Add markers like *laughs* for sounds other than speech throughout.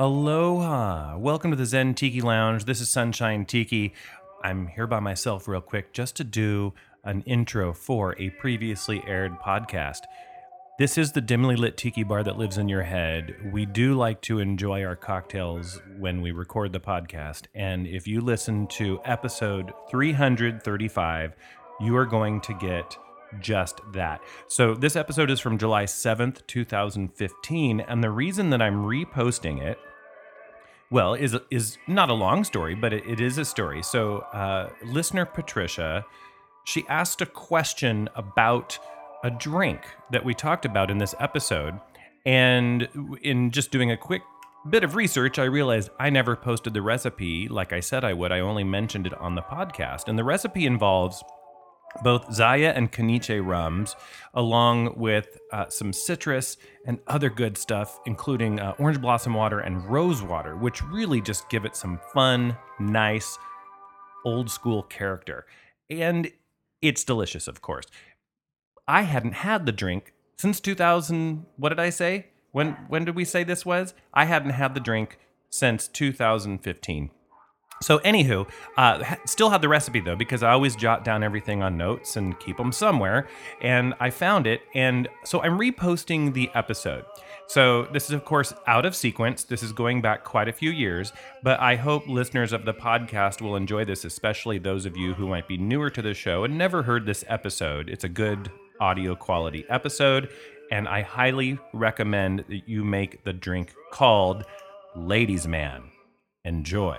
Aloha! Welcome to the Zen Tiki Lounge. This is Sunshine Tiki. I'm here by myself, real quick, just to do an intro for a previously aired podcast. This is the dimly lit tiki bar that lives in your head. We do like to enjoy our cocktails when we record the podcast. And if you listen to episode 335, you are going to get just that. So, this episode is from July 7th, 2015. And the reason that I'm reposting it well, is is not a long story, but it, it is a story. So, uh, listener Patricia, she asked a question about a drink that we talked about in this episode, and in just doing a quick bit of research, I realized I never posted the recipe like I said I would. I only mentioned it on the podcast, and the recipe involves both Zaya and Kaniche rums, along with uh, some citrus and other good stuff, including uh, orange blossom water and rose water, which really just give it some fun, nice, old school character. And it's delicious, of course. I hadn't had the drink since 2000. What did I say? When when did we say this was? I hadn't had the drink since 2015. So, anywho, uh, still have the recipe though, because I always jot down everything on notes and keep them somewhere. And I found it. And so I'm reposting the episode. So, this is, of course, out of sequence. This is going back quite a few years, but I hope listeners of the podcast will enjoy this, especially those of you who might be newer to the show and never heard this episode. It's a good audio quality episode, and I highly recommend that you make the drink called Ladies Man. Enjoy.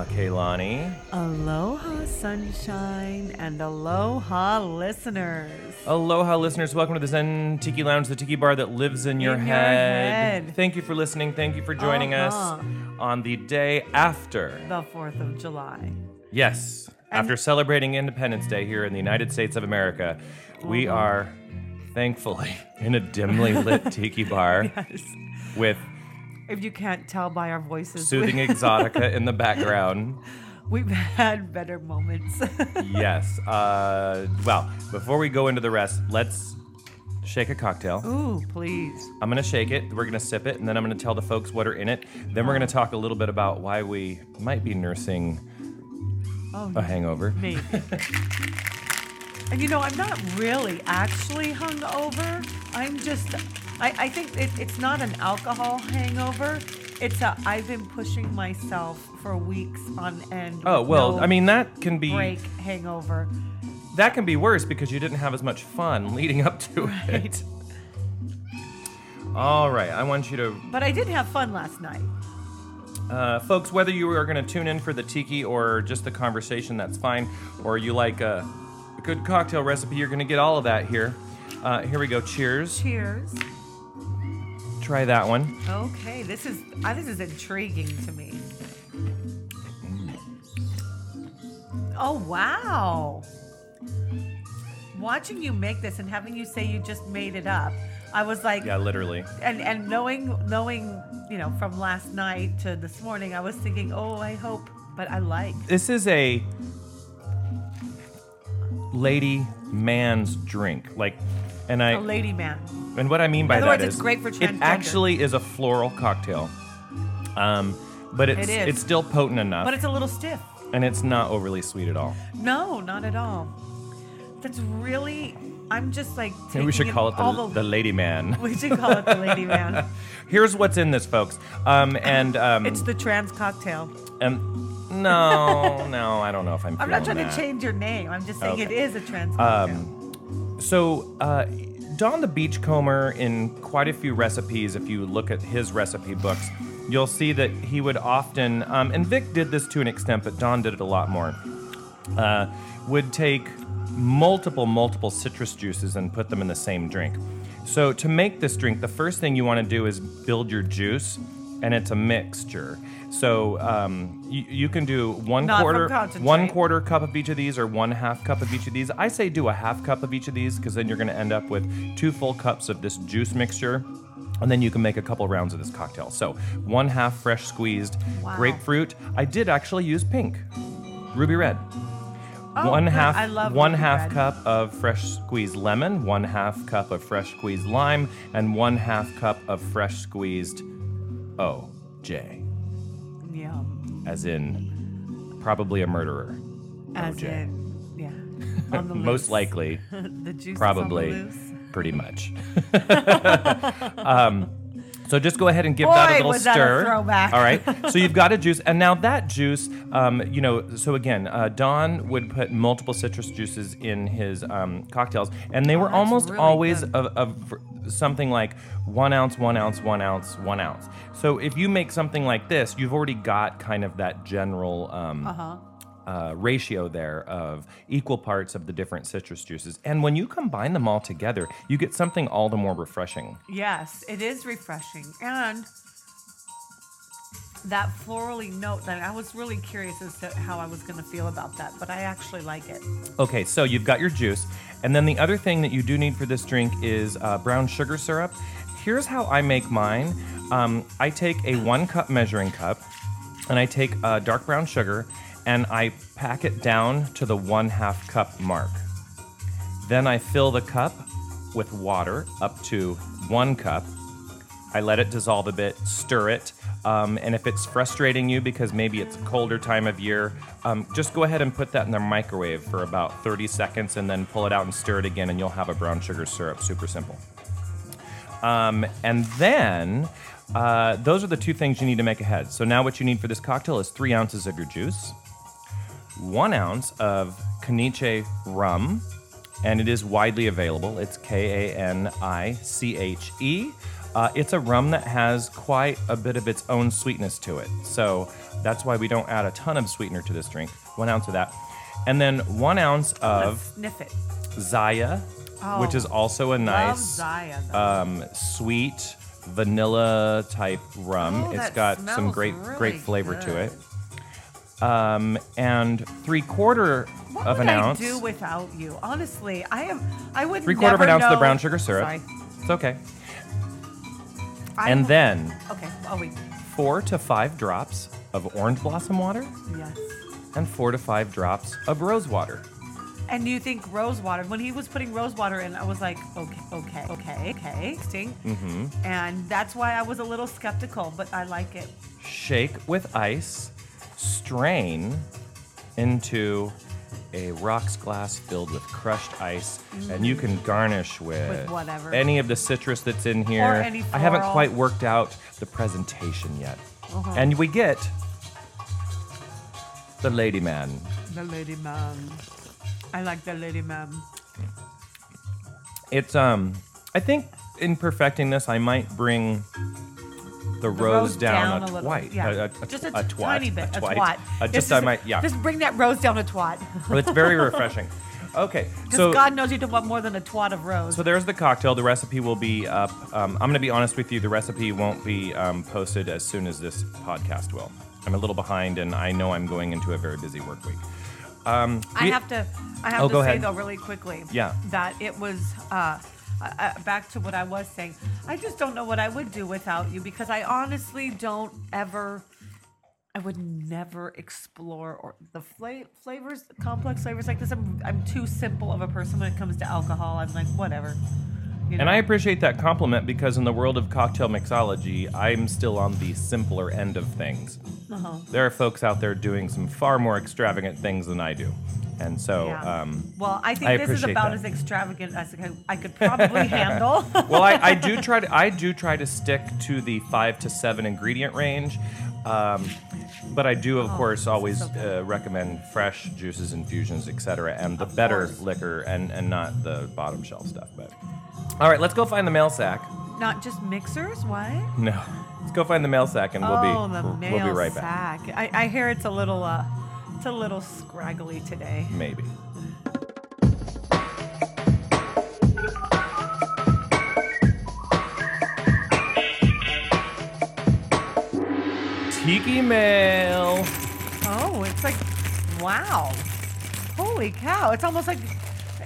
Aloha, Kaylani. Aloha, sunshine, and aloha, listeners. Aloha, listeners. Welcome to the Zen Tiki Lounge, the tiki bar that lives in your, In your head. head. Thank you for listening. Thank you for joining Uh-huh. us on the day after. The 4th of July. Yes, after celebrating Independence Day here in the United States of America, we Uh-huh. are thankfully in a dimly lit *laughs* tiki bar Yes. with If you can't tell by our voices, soothing exotica in the *laughs* background. we've had better moments. *laughs* Yes. Uh, well, before we go into the rest, let's shake a cocktail. Ooh, please. I'm gonna shake it. We're gonna sip it, and then I'm gonna tell the folks what are in it. Then we're gonna talk a little bit about why we might be nursing Oh, a hangover. maybe. *laughs* and you know, I'm not really actually hungover. I'm just, I, I think it, it's not an alcohol hangover. It's a, I've been pushing myself for weeks on end. Oh with well, no I mean that can be break hangover. that can be worse because you didn't have as much fun leading up to *laughs* it. All right, I want you to, But I did have fun last night. uh, folks, whether you are going to tune in for the tiki or just the conversation, that's fine. Or you like a, a good cocktail recipe, you're going to get all of that here. Uh, here we go. Cheers. Cheers. Try that one. Okay, this is uh, this is intriguing to me. Oh wow! Watching you make this and having you say you just made it up, I was like, Yeah, literally. and and knowing knowing you know from last night to this morning, I was thinking, oh, I hope, but I like. This is a lady man's drink. Like, and I A lady man. and what I mean by other that words, is it's great for It transgender. actually is a floral cocktail. Um, but it's It is. it's still potent enough, But it's a little stiff. and it's not overly sweet at all. No, not at all. That's really. I'm just like. Maybe we should call it all the, the lady man. *laughs* We should call it the lady man. *laughs* Here's what's in this, folks. Um, and um, It's the trans cocktail. um, no, no, I don't know if I'm. I'm not feeling trying that. to change your name. I'm just saying it Okay. is a trans cocktail. So, uh, Don the Beachcomber, in quite a few recipes, if you look at his recipe books, you'll see that he would often, um, and Vic did this to an extent, but Don did it a lot more, uh, would take multiple, multiple citrus juices and put them in the same drink. So, to make this drink, the first thing you want to do is build your juice. and it's a mixture. So um, you, you can do one Not quarter, one quarter cup of each of these, or one half cup of each of these. I say do a half cup of each of these because then you're going to end up with two full cups of this juice mixture. And then you can make a couple rounds of this cocktail. So, one half fresh squeezed Wow. grapefruit. I did actually use pink, ruby red. Oh, one good. half, I love one half red. cup of fresh squeezed lemon, one half cup of fresh squeezed lime, and one half cup of fresh squeezed OJ, Yum. as in probably a murderer. As OJ. in, yeah. *laughs* On the Most likely, *laughs* the juice probably, is on the loose. pretty much. *laughs* um, so just go ahead and give that a little was that a stir. throwback. All right. So you've got a *laughs* juice, and now that juice, um, you know. So again, uh, Don would put multiple citrus juices in his um, cocktails, and they were that's almost really always of, of something like one ounce, one ounce, one ounce, one ounce. So if you make something like this, you've already got kind of that general. Um, Uh-huh. Uh, ratio there of equal parts of the different citrus juices. And when you combine them all together, you get something all the more refreshing. Yes, it is refreshing. And that florally note that I was really curious as to how I was going to feel about that, but I actually like it. Okay, so you've got your juice. And then the other thing that you do need for this drink is uh, brown sugar syrup. Here's how I make mine um, I take a one cup measuring cup and I take uh, dark brown sugar and I pack it down to the one half cup mark. Then I fill the cup with water up to one cup. I let it dissolve a bit, stir it. Um, and if it's frustrating you because maybe it's a colder time of year, um, just go ahead and put that in the microwave for about 30 seconds and then pull it out and stir it again, and you'll have a brown sugar syrup. Super simple. Um, and then uh, those are the two things you need to make ahead. So now what you need for this cocktail is three ounces of your juice, one ounce of Kaniche rum, and it is widely available. It's K A N I C H E. Uh, it's a rum that has quite a bit of its own sweetness to it. So that's why we don't add a ton of sweetener to this drink. One ounce of that. And then one ounce of sniff it. Zaya, which Oh, is also a nice Zaya, um, sweet vanilla type rum. Oh, it's got some great really great flavor to it. Um, and three quarter what of would an I ounce. do without you? Honestly, I am. I would three quarter of an ounce of the know- brown sugar syrup. Sorry. It's okay. I and then Okay. Oh wait. four to five drops of orange blossom water Yes. and four to five drops of rose water. And you think rose water? When he was putting rose water in, I was like, okay, okay, okay, okay. Sting. Mm-hmm. And that's why I was a little skeptical, but I like it. Shake with ice, strain into a rocks glass filled with crushed ice, and you can garnish with, With whatever. any of the citrus that's in here. I haven't quite worked out the presentation yet. Uh-huh. And we get the lady man. The lady man. I like the lady man. It's um I think in perfecting this I might bring the, The rose, down, a, little. twite. Yeah. A, a, a, just a, a twat. tiny bit. A twite. twat. Uh, This just I might yeah. Just bring that rose down a twat. Well, it's very refreshing. *laughs* Okay, so God knows you don't want more than a twat of rose. so there's the cocktail. The recipe will be up. Um, I'm going to be honest with you. The recipe won't be um, posted as soon as this podcast will. I'm a little behind, and I know I'm going into a very busy work week. Um, I have to. I have Oh, to go say ahead. though, really quickly. Yeah. That it was. Uh, back to what I was saying. I just don't know what I would do without you because I honestly don't ever. I would never explore or the fla- flavors, complex flavors like this. I'm, I'm too simple of a person when it comes to alcohol. I'm like whatever. You And? I appreciate that compliment because in the world of cocktail mixology, I'm still on the simpler end of things. Uh-huh. There are folks out there doing some far more extravagant things than I do. And so, Yeah. um, Well, I think I this is about that. as extravagant as I- I could probably *laughs* handle. well, I, I do *laughs* try to I do try to stick to the five to seven ingredient range, um, but I do of Oh, course always so uh, recommend fresh juices, infusions, etc., and the Of better course. liquor and and not the bottom shelf stuff. But all right, let's go find the mail sack. Not just mixers. What? No, let's go find the mail sack, and we'll oh, be the we'll, mail we'll be right back. I, I hear it's a little uh, it's a little scraggly today. Maybe. Tiki mail. Oh, it's like, wow. Holy cow. It's almost like,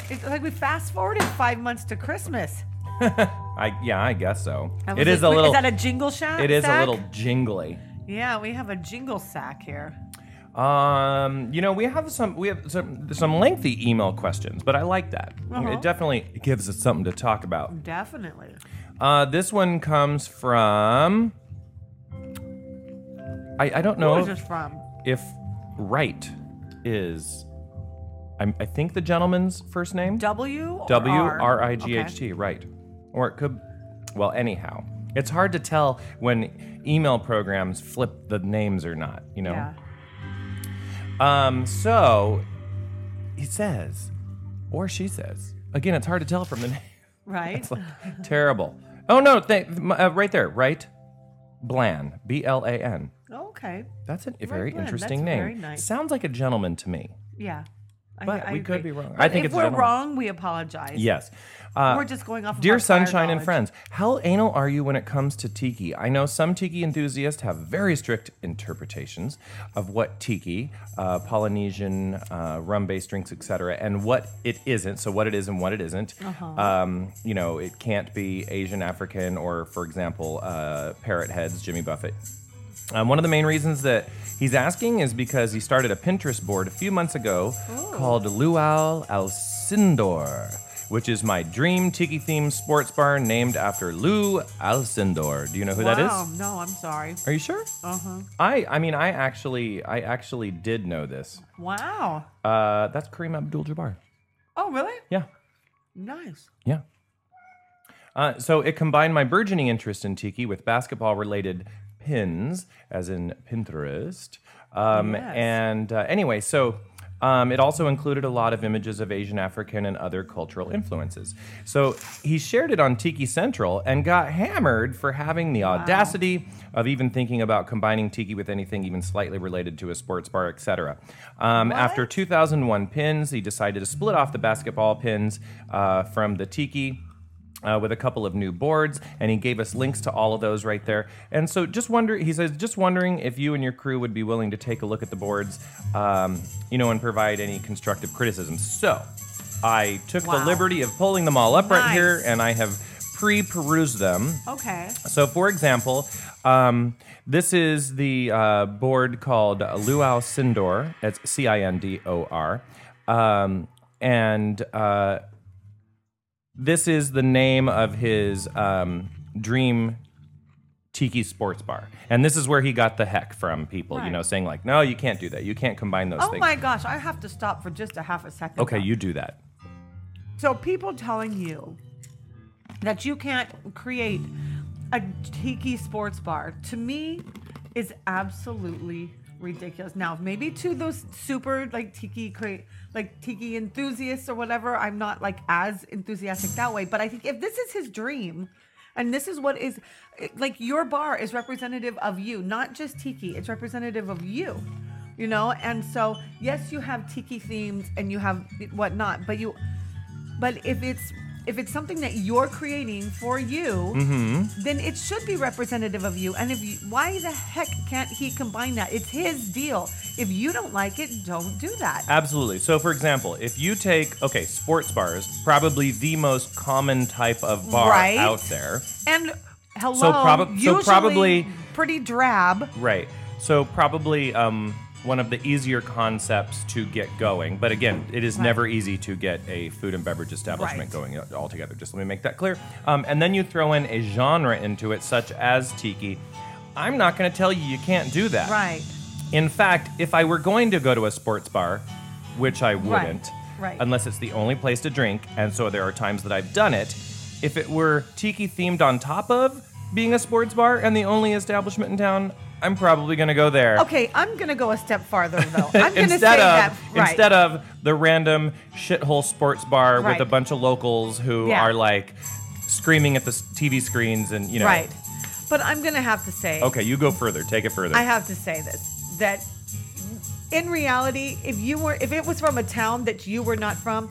it's like we fast forwarded five months to Christmas. *laughs* I yeah, I guess so. That It is a little. Is that a jingle shack? it is a little jingly. Yeah, we have a jingle sack here. Um, you know, we have some we have some some lengthy email questions, but I like that. Uh-huh. It definitely gives us something to talk about. Definitely. Uh, this one comes from. I I don't know is this from? if Wright is. I'm, I think the gentleman's first name W? or W R? R I G H Okay. Right? Or it could. Well, anyhow, it's hard to tell when email programs flip the names or not. You know. Yeah. Um, so he says, or she says. Again, it's hard to tell from the *laughs* name. Right? It's like terrible. Oh no, th- uh, right there, right? Blan, B L A N. okay. That's a very interesting that's name. very nice. Sounds like a gentleman to me. Yeah. I- But I we could agree. be wrong. I think if it's a we're gentleman. wrong, we apologize. Yes. Uh, We're just going off of Dear our prior Sunshine and knowledge. friends, how anal are you when it comes to tiki? I know some tiki enthusiasts have very strict interpretations of what tiki, uh, Polynesian uh, rum-based drinks, etc., and what it isn't. So what it is and what it isn't. Uh-huh. Um, you know, it can't be Asian African or, for example, uh, parrot heads, Jimmy Buffett. Um, one of the main reasons that he's asking is because he started a Pinterest board a few months ago called Luau Alcindor, which is my dream tiki themed sports bar named after Lou Alcindor. Do you know who that wow. is? No, I'm sorry. Are you sure? Uh huh. I I mean I actually I actually did know this. Wow. Uh, that's Kareem Abdul-Jabbar. Oh, really? Yeah. Nice. Yeah. Uh, so it combined my burgeoning interest in tiki with basketball related pins, as in Pinterest. Um, Yes. And uh, anyway, so um, it also included a lot of images of Asian, African, and other cultural influences. So he shared it on Tiki Central and got hammered for having the audacity of even thinking about combining tiki with anything even slightly related to a sports bar, etc. Um, after 2001 pins, he decided to split off the basketball pins uh, from the tiki. Uh, with a couple of new boards, and he gave us links to all of those right there. And so, just wonder, he says, just wondering if you and your crew would be willing to take a look at the boards, um, you know, and provide any constructive criticism. So, I took the liberty of pulling them all up right here, and I have pre-perused them. Okay. So, for example, um, this is the uh, board called Luau Cindor. It's C I N D O R. Um, and uh, this is the name of his um, dream tiki sports bar. And this is where he got the heck from people, you Right. know, saying, like, no, you can't do that. You can't combine those things. Oh things. my gosh, I have to stop for just a half a second. Okay, you do that. So people telling you that you can't create a tiki sports bar to me is absolutely ridiculous. Now, maybe to those super like tiki cra- like tiki enthusiasts or whatever, I'm not like as enthusiastic that way, but I think if this is his dream and this is what is like your bar is representative of you, not just tiki, it's representative of you you know and so yes you have tiki themes and you have whatnot but you but if it's if it's something that you're creating for you then it should be representative of you and if you, why the heck can't he combine that it's his deal if you don't like it don't do that Absolutely. So, for example, if you take, okay, sports bars, probably the most common type of bar Right. out there. and hello So prob- so probably- pretty drab Right. So probably um, one of the easier concepts to get going. But again, it is Right. never easy to get a food and beverage establishment Right. going altogether. Just let me make that clear. Um, and then you throw in a genre into it, such as tiki. I'm not going to tell you you can't do that. right In fact, if I were going to go to a sports bar, which I wouldn't, right. unless it's the only place to drink, and so there are times that I've done it, if it were tiki themed on top of being a sports bar and the only establishment in town, I'm probably going to go there. okay i'm gonna go a step farther though *laughs* i'm gonna say instead of that right instead of the random shithole sports bar with a bunch of locals who Yeah. are like screaming at the s- TV screens and you know. Right. But I'm going to have to say, Okay, you go further. Take it further. I have to say this that in reality, if you were, if it was from a town that you were not from,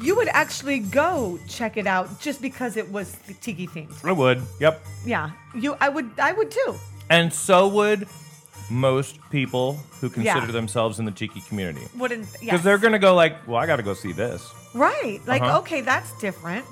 you would actually go check it out just because it was tiki themed. I would. Yep. Yeah, you, I would, I would too. And so would most people who consider Yeah. themselves in the tiki community. Wouldn't Because yes. they're going to go like, well, I got to go see this. right. Like Uh-huh. okay, that's different.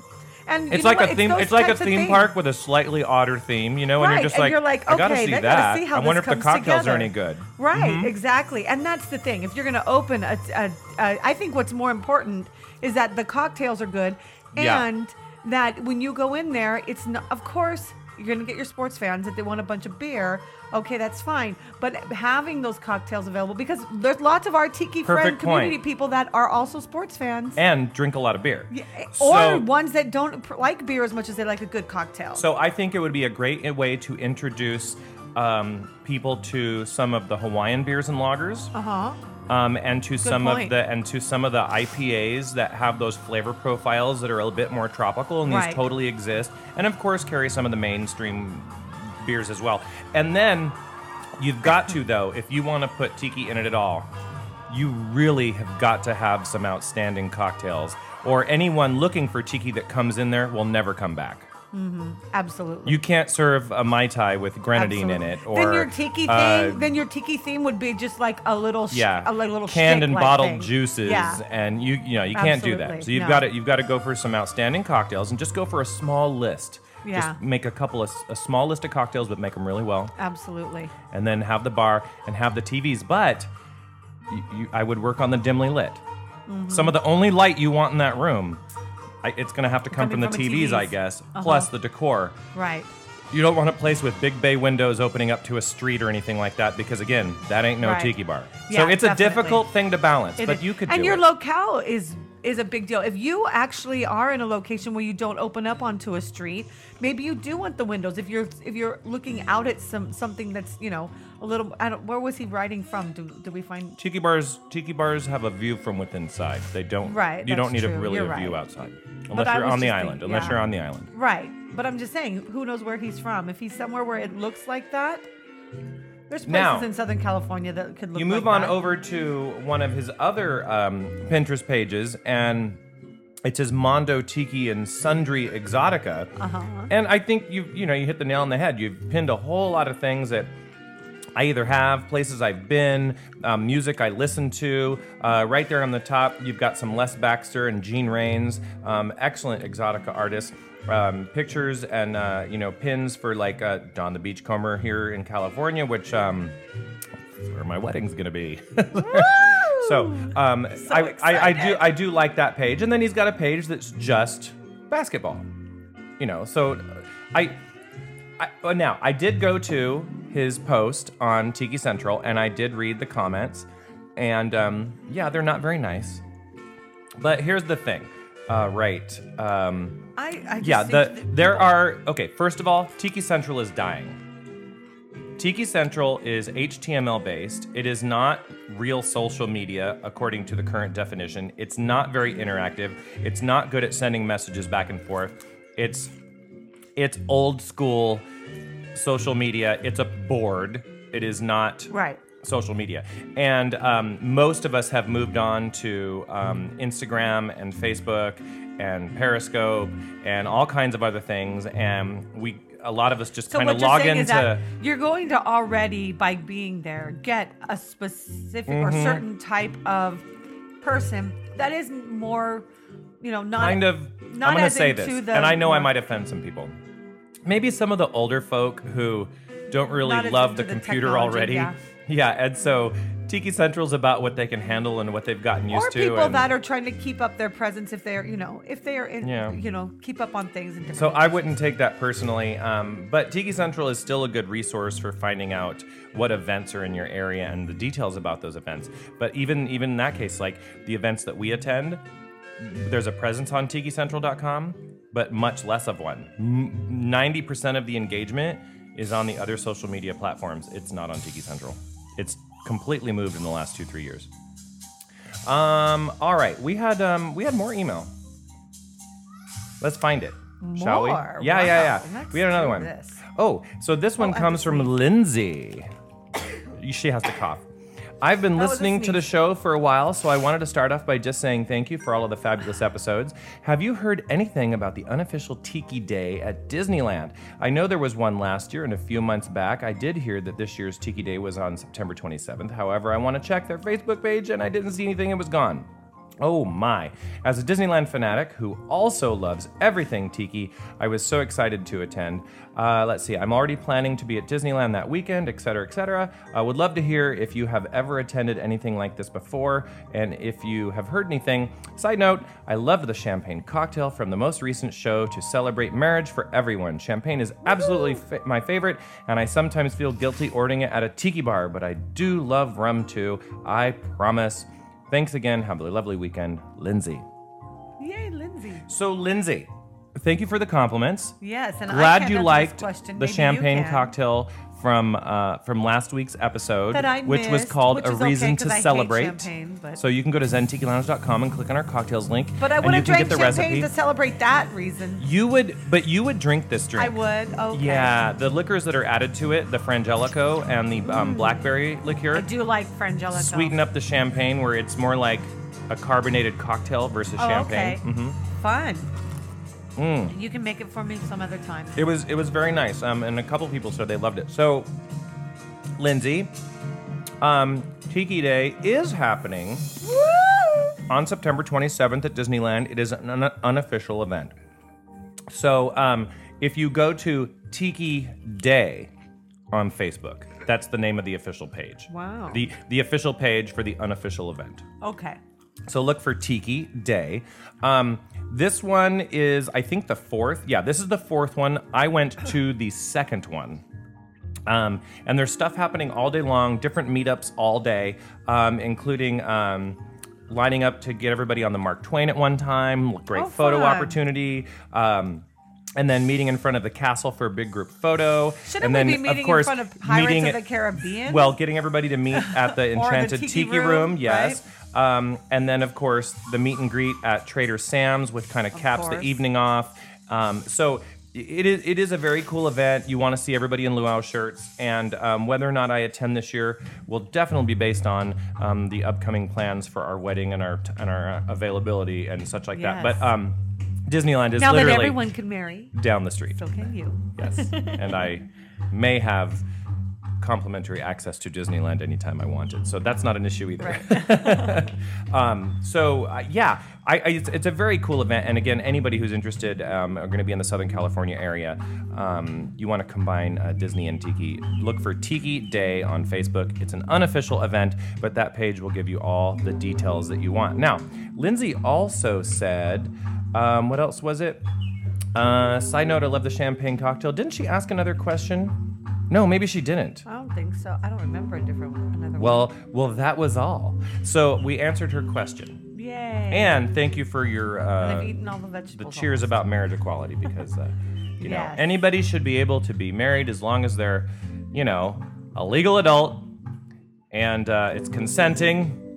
And you It's know like what? a theme. those It's, like a types of theme things. park with a slightly odder theme, you know, and Right, you're just and like, you're like, I gotta okay, see I that. gotta see how I wonder if the comes cocktails are any good. Right, Mhm. exactly. And that's the thing. If you're going to open a, a, a, I think what's more important is that the cocktails are good Yeah. and that when you go in there, it's not, of course, you're going to get your sports fans that they want a bunch of beer. Okay, that's fine. But having those cocktails available because there's lots of our tiki friend community point. people that are also sports fans. And drink a lot of beer. Yeah, or So- ones that don't like beer as much as they like a good cocktail. So I think it would be a great way to introduce um, people to some of the Hawaiian beers and lagers. uh huh. Um, and to some point. of the and to some of the IPAs that have those flavor profiles that are a bit more tropical, and these Right. totally exist. And of course, carry some of the mainstream beers as well. And then you've got to though, if you want to put tiki in it at all, you really have got to have some outstanding cocktails. Or anyone looking for tiki that comes in there will never come back. Absolutely. You can't serve a mai tai with grenadine in it, or then your tiki theme, uh, then your tiki theme would be just like a little, sh- yeah, a little canned and bottled thing. juices, Yeah, and you you know you can't do that. So you've no. got to you've got to go for some outstanding cocktails and just go for a small list. Yeah. Just make a couple of a small list of cocktails, but make them really well, absolutely. and then have the bar and have the TVs. But you, you, I would work on the dimly lit. Mm-hmm. Some of the only light you want in that room, I, it's going to have to come from the from the TVs, I guess. Uh-huh. Plus the decor. Right. You don't want a place with big bay windows opening up to a street or anything like that because again, that ain't no Right. tiki bar. Yeah, so it's a difficult thing to balance, It but is. you could and your it. locale is is a big deal. If you actually are in a location where you don't open up onto a street, maybe you do want the windows. If you're if you're looking out at some something that's you know a little. I don't. Where was he writing from? Do, do we find? Tiki bars, tiki bars have a view from within inside. They don't. Right, You don't need a really You're a view right. outside, unless you're on the just island. thinking- unless yeah. you're on the island. Right. But I'm just saying, who knows where he's from? If he's somewhere where it looks like that, there's places Now, in Southern California that could look. You move like on that. over to one of his other um, Pinterest pages, and it says Mondo Tiki and Sundry Exotica. Uh-huh. And I think you you know you hit the nail on the head. You've pinned a whole lot of things that I either have, places I've been, um, music I listen to. Uh, right there on the top, you've got some Les Baxter and Gene Rains, um, excellent exotica artists. Um, pictures and uh, you know pins for like uh, Don the Beachcomber here in California, which um, is where my wedding's gonna be. *laughs* so um, So I, I, I do excited. I do like that page, and then he's got a page that's just basketball. You know, so I I, now, I did go to his post on Tiki Central and I did read the comments. And um, yeah, they're not very nice. But here's the thing. Uh, right. Um, I, I yeah, the, there are. Okay, first of all, Tiki Central is dying. Tiki Central is HTML based. It is not real social media according to the current definition. It's not very interactive. It's not good at sending messages back and forth. It's it's old school social media. It's a board. It is not Right. Social media. And um, most of us have moved on to um, Instagram and Facebook and Periscope and all kinds of other things. And we, a lot of us just So kind of log into. you're going to already, by being there, get a specific or Mm-hmm. certain type of person that is more, you know, not kind of not i'm going to say this the and i know i might offend some people maybe some of the older folk who don't really love the the computer already yeah. Yeah and so tiki central's about what they can handle and what they've gotten used or to people and that are trying to keep up their presence if they're, you know, if they are in, Yeah. you know, keep up on things so i wouldn't take that personally um, but tiki central is still a good resource for finding out what events are in your area and the details about those events but even even in that case like the events that we attend there's a presence on tikicentral.com, but much less of one. 90% of the engagement is on the other social media platforms. It's not on Tiki Central. It's completely moved in the last two, three years. Um, all right, we had um, we had more email. Let's find it, shall we? More? Yeah, yeah, Wow, yeah. let's We had another do one. this. Oh, so this one Oh, comes from. Lindsay. she has to cough. I've been listening to the show for a while, so I wanted to start off by just saying thank you for all of the fabulous episodes. Have you heard anything about the unofficial Tiki Day at Disneyland? I know there was one last year and a few months back. I did hear that this year's Tiki Day was on September 27th. However, I want to check their Facebook page and I didn't see anything, it was gone. Oh my. As a Disneyland fanatic who also loves everything tiki, I was so excited to attend. Uh, let's see, I'm already planning to be at Disneyland that weekend, etc., etc. I would love to hear if you have ever attended anything like this before and if you have heard anything. Side note, I love the champagne cocktail from the most recent show to celebrate marriage for everyone. Champagne is absolutely fa- my favorite, and I sometimes feel guilty ordering it at a tiki bar, but I do love rum too. I promise. Thanks again. Have a lovely weekend, Lindsay. Yay, Lindsay. So, Lindsay, thank you for the compliments. Yes, and I Glad can't you liked the Maybe champagne can. cocktail from uh, from last week's episode, I which was called which "A Reason okay, to I Celebrate." So you can go to zentikilounge.com and click on our cocktails link, But I would have drank get the champagne recipe. to celebrate that reason. you would, but you would drink this drink. I would. Okay. Yeah, the liquors that are added to it, the Frangelico and the um, blackberry liqueur, Mm. I do like Frangelico. sweeten up the champagne where it's more like a carbonated cocktail versus Oh, champagne. okay. hmm Fun. Mm. You can make it for me some other time. It was it was very nice, um, and a couple people said they loved it. So, Lindsay, um, Tiki Day is happening on September 27th at Disneyland. It is an un- unofficial event. So, um, if you go to Tiki Day on Facebook, that's the name of the official page. Wow. The the official page for the unofficial event. Okay. So look for Tiki Day. Um, this one is, I think, the fourth. Yeah, this is the fourth one. I went to the second one. Um, and there's stuff happening all day long, different meetups all day, um, including um, lining up to get everybody on the Mark Twain at one time, great Oh, photo fun. opportunity. Um, and then meeting in front of the castle for a big group photo. Shouldn't and then, we be meeting of course, in front of Pirates meeting of the Caribbean? well, getting everybody to meet at the *laughs* Enchanted Tiki Tiki, Room, Room, yes. Um, and then, of course, the meet and greet at Trader Sam's, which kind of caps the course. evening off. Um, so it is it is a very cool event. You want to see everybody in luau shirts, and um, whether or not I attend this year will definitely be based on um, the upcoming plans for our wedding and our and our uh, availability and such like that. Yes. But um, Disneyland is now that literally everyone can marry, down the street. so can you. Yes, *laughs* and I may have complimentary access to Disneyland anytime I wanted, so that's not an issue either. *laughs* um, so uh, yeah, I, I, it's, it's a very cool event, and again, anybody who's interested um, are going to be in the Southern California area. Um, you want to combine uh, Disney and Tiki? Look for Tiki Day on Facebook. It's an unofficial event, but that page will give you all the details that you want. Now, Lindsay also said, um, what else was it? Uh, side note, I love the champagne cocktail. Didn't she ask another question? No, maybe she didn't. I don't think so. I don't remember a different one. Another Well, well, that was all. So we answered her question, one. Yay. and thank you for your I've uh, eaten all the the vegetables. cheers about marriage equality because uh, you know Yes. anybody should be able to be married as long as they're, you know, a legal adult, and uh, it's consenting,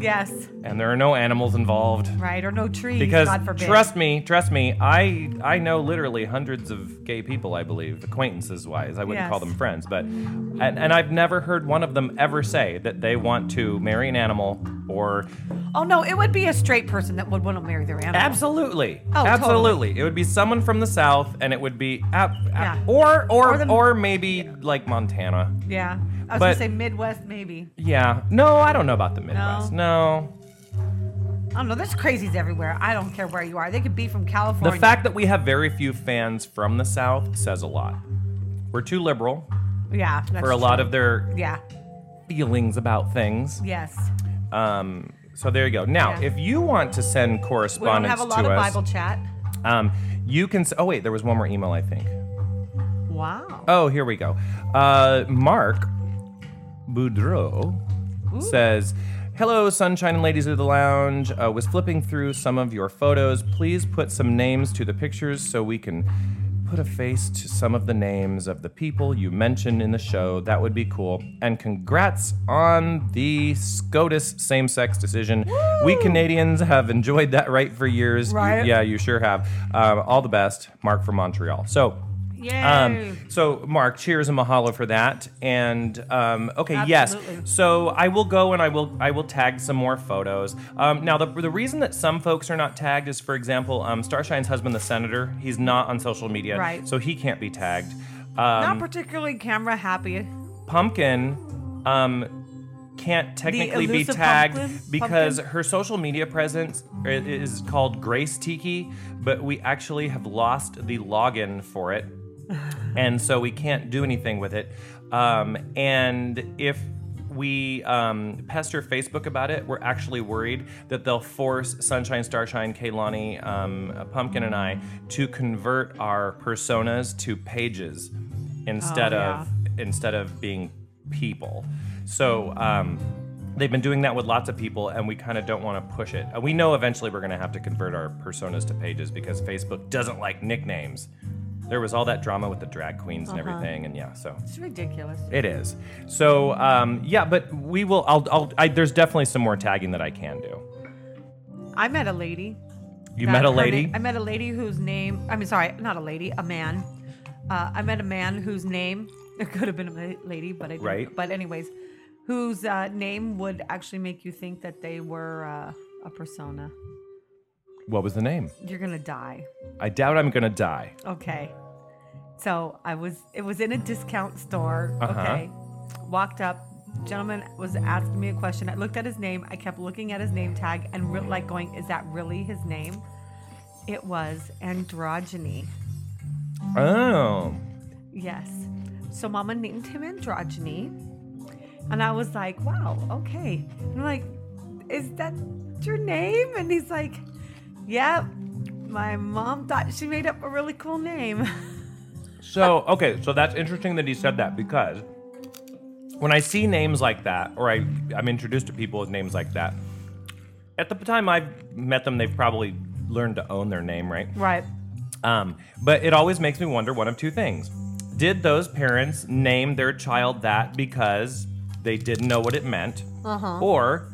Yes. and there are no animals involved. Right. Or no trees. Because God forbid. trust me, trust me, I I know literally hundreds of gay people. I believe acquaintances wise. I wouldn't call them friends, but and, and I've never heard one of them ever say that they want to marry an animal or Oh no, it would be a straight person that would want to marry their animal. absolutely, Oh, absolutely. It would be someone from the south, and it would be ab- ab- Yeah. or or Or or, the- maybe like Montana. Yeah. I was But- gonna say Midwest, maybe. Yeah, no, I don't know about the Midwest. No, I don't know. There's crazies everywhere. I don't care where you are. They could be from California. the fact that we have very few fans from the south says a lot. We're too liberal yeah, that's for a lot of their Yeah. feelings about things. Yes. Um, so there you go. Now, Yeah. if you want to send We don't correspondence have a lot to of us, Bible chat. um, you can. s- Oh wait, there was one more email I think. Wow. Oh, here we go. Uh, Mark Boudreau says, Hello, sunshine and ladies of the lounge. Uh, was flipping through some of your photos. Please put some names to the pictures so we can put a face to some of the names of the people you mentioned in the show. That would be cool. And congrats on the SCOTUS same sex decision. We Canadians have enjoyed that right for years. You- Right. yeah, you sure have. Um, all the best, Mark from Montreal. So, Yay. Um, so, Mark, cheers and mahalo for that. And um, okay, Absolutely. yes. So I will go and I will I will tag some more photos. Um, now, the the reason that some folks are not tagged is, for example, um, Starshine's husband, the senator. He's not on social media, Right. So he can't be tagged. Not Um, particularly camera happy. Pumpkin. Um, can't technically be tagged pumpkin? because Pumpkin? her social media presence is called Grace Tiki, but we actually have lost the login for it, and so we can't do anything with it. Um, and if we um, pester Facebook about it, we're actually worried that they'll force Sunshine, Starshine, Kaylani, um, Pumpkin, and I to convert our personas to pages instead Oh, yeah. of instead of being people. So um, they've been doing that with lots of people, and we kind of don't want to push it. We know eventually we're going to have to convert our personas to pages because Facebook doesn't like nicknames. There was all that drama with the drag queens and everything, and yeah, so It's ridiculous. it is. So um, yeah, but we will. I'll. I'll I, there's definitely some more tagging that I can do. I met a lady. You that met a her lady. na- I met a lady whose name. I mean, sorry, not a lady, a man. Uh, I met a man whose name. *laughs* It could have been a ma- lady, but I didn't. Right. But anyways, whose uh, name would actually make you think that they were uh, a persona. what was the name? You're gonna die. I doubt I'm gonna die. Okay. So I was. It was in a discount store. Uh-huh. Okay. Walked up. Gentleman was asking me a question. I looked at his name. I kept looking at his name tag and re- like going, "Is that really his name?" It was androgyny. Oh. Yes. So Mama named him androgyny, and I was like, "Wow, okay." And I'm like, "Is that your name?" And he's like, "Yep." My mom thought she made up a really cool name. *laughs* So, okay, so that's interesting that he said that because when I see names like that, or I, I'm introduced to people with names like that, at the time I've met them, they've probably learned to own their name, right? right. Um, but it always makes me wonder one of two things. Did those parents name their child that because they didn't know what it meant? Uh-huh. Or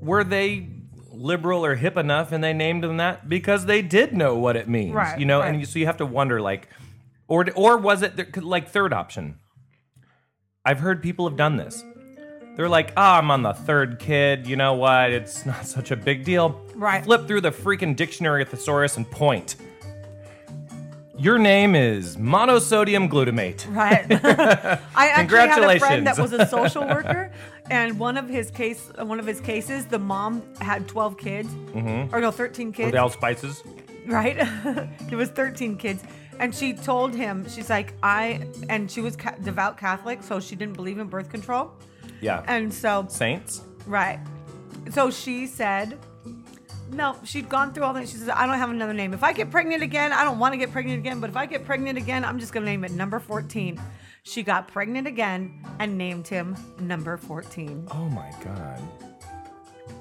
were they liberal or hip enough and they named them that because they did know what it means? Right, You know, right. and you, so you have to wonder like, or, or was it the, like third option? I've heard people have done this. They're like, ah, I'm on the third kid. You know what? It's *laughs* not such a big deal. Right. Flip through the freaking dictionary at thesaurus and point. Your name is monosodium glutamate. Right. *laughs* I actually had a friend that was a social *laughs* worker, and one of his case, one of his cases, the mom had twelve kids, mm-hmm. or no, thirteen kids. With all spices. right? it was 13 kids. And she told him, she's like, I, and she was ca- devout Catholic, so she didn't believe in birth control. Yeah. And so, Saints. right. So she said, no, she'd gone through all that. She says, I don't have another name. If I get pregnant again, I don't want to get pregnant again, but if I get pregnant again, I'm just going to name it number 14. She got pregnant again and named him number 14. Oh my god.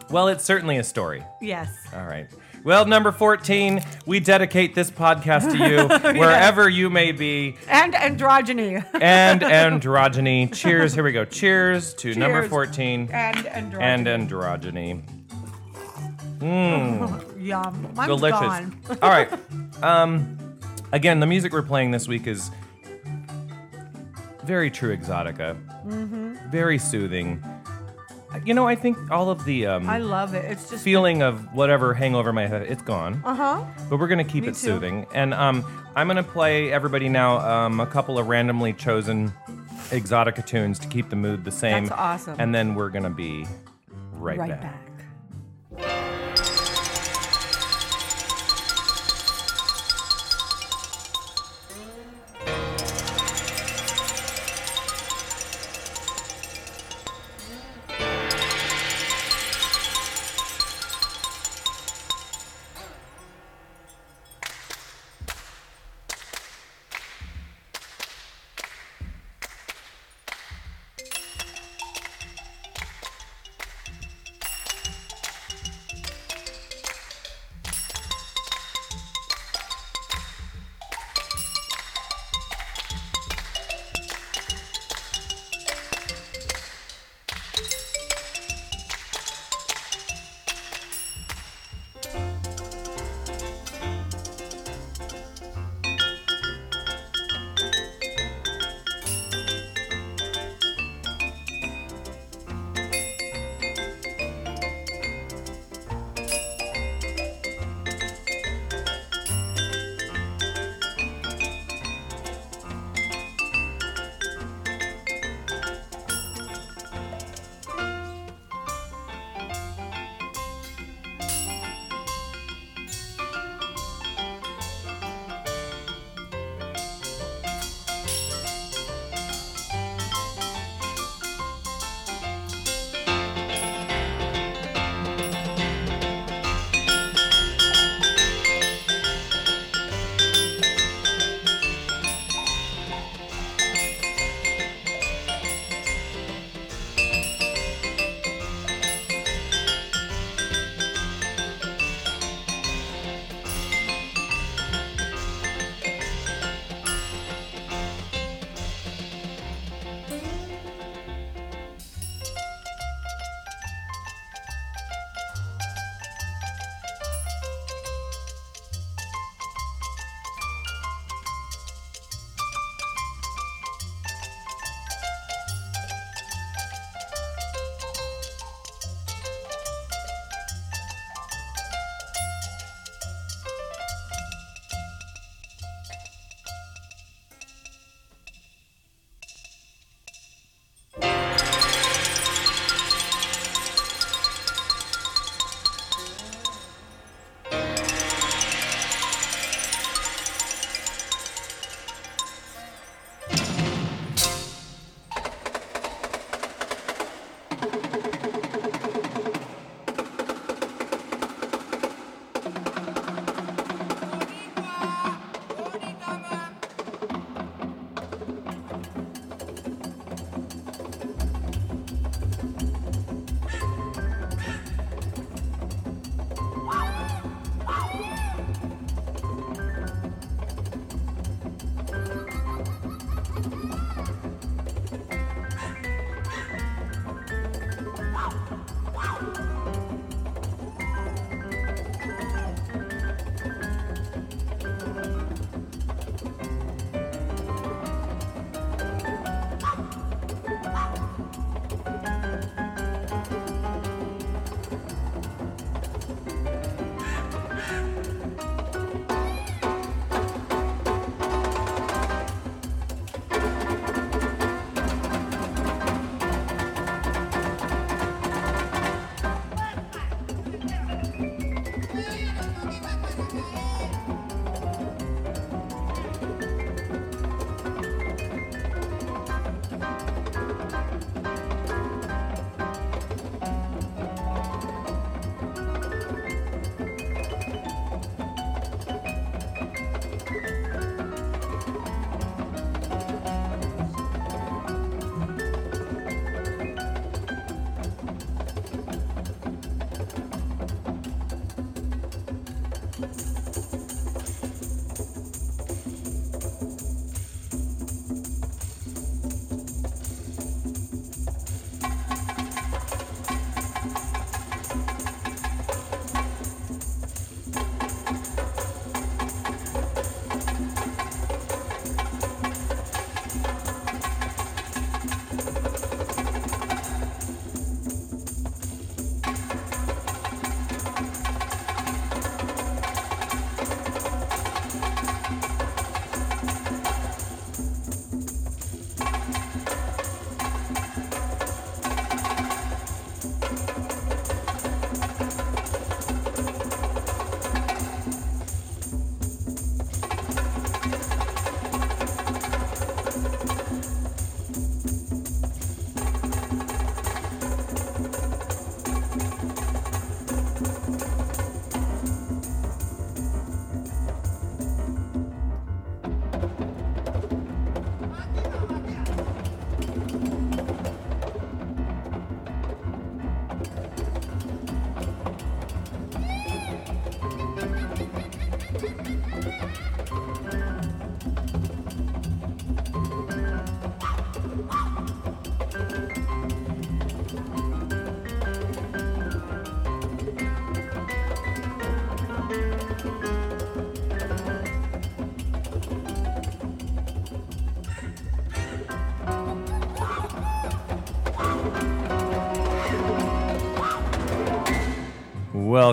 Well, it's certainly a story. Yes. All right. Well, number 14, we dedicate this podcast to you *laughs* wherever you may be. And androgyny. And androgyny. *laughs* Cheers. Here we go. Cheers to number 14 and androgyny. and androgyny. *laughs* Yum. Mine's Delicious. gone. All right. Um, again, the music we're playing this week is very true exotica. Mm-hmm. Very soothing. You know, I think all of the um, I love it. It's just feeling of whatever hangover might have, it's gone. Uh huh. But we're gonna keep Me it too. soothing, and um, I'm gonna play everybody now um, a couple of randomly chosen exotica tunes to keep the mood the same. That's awesome. And then we're gonna be right, Right back. back.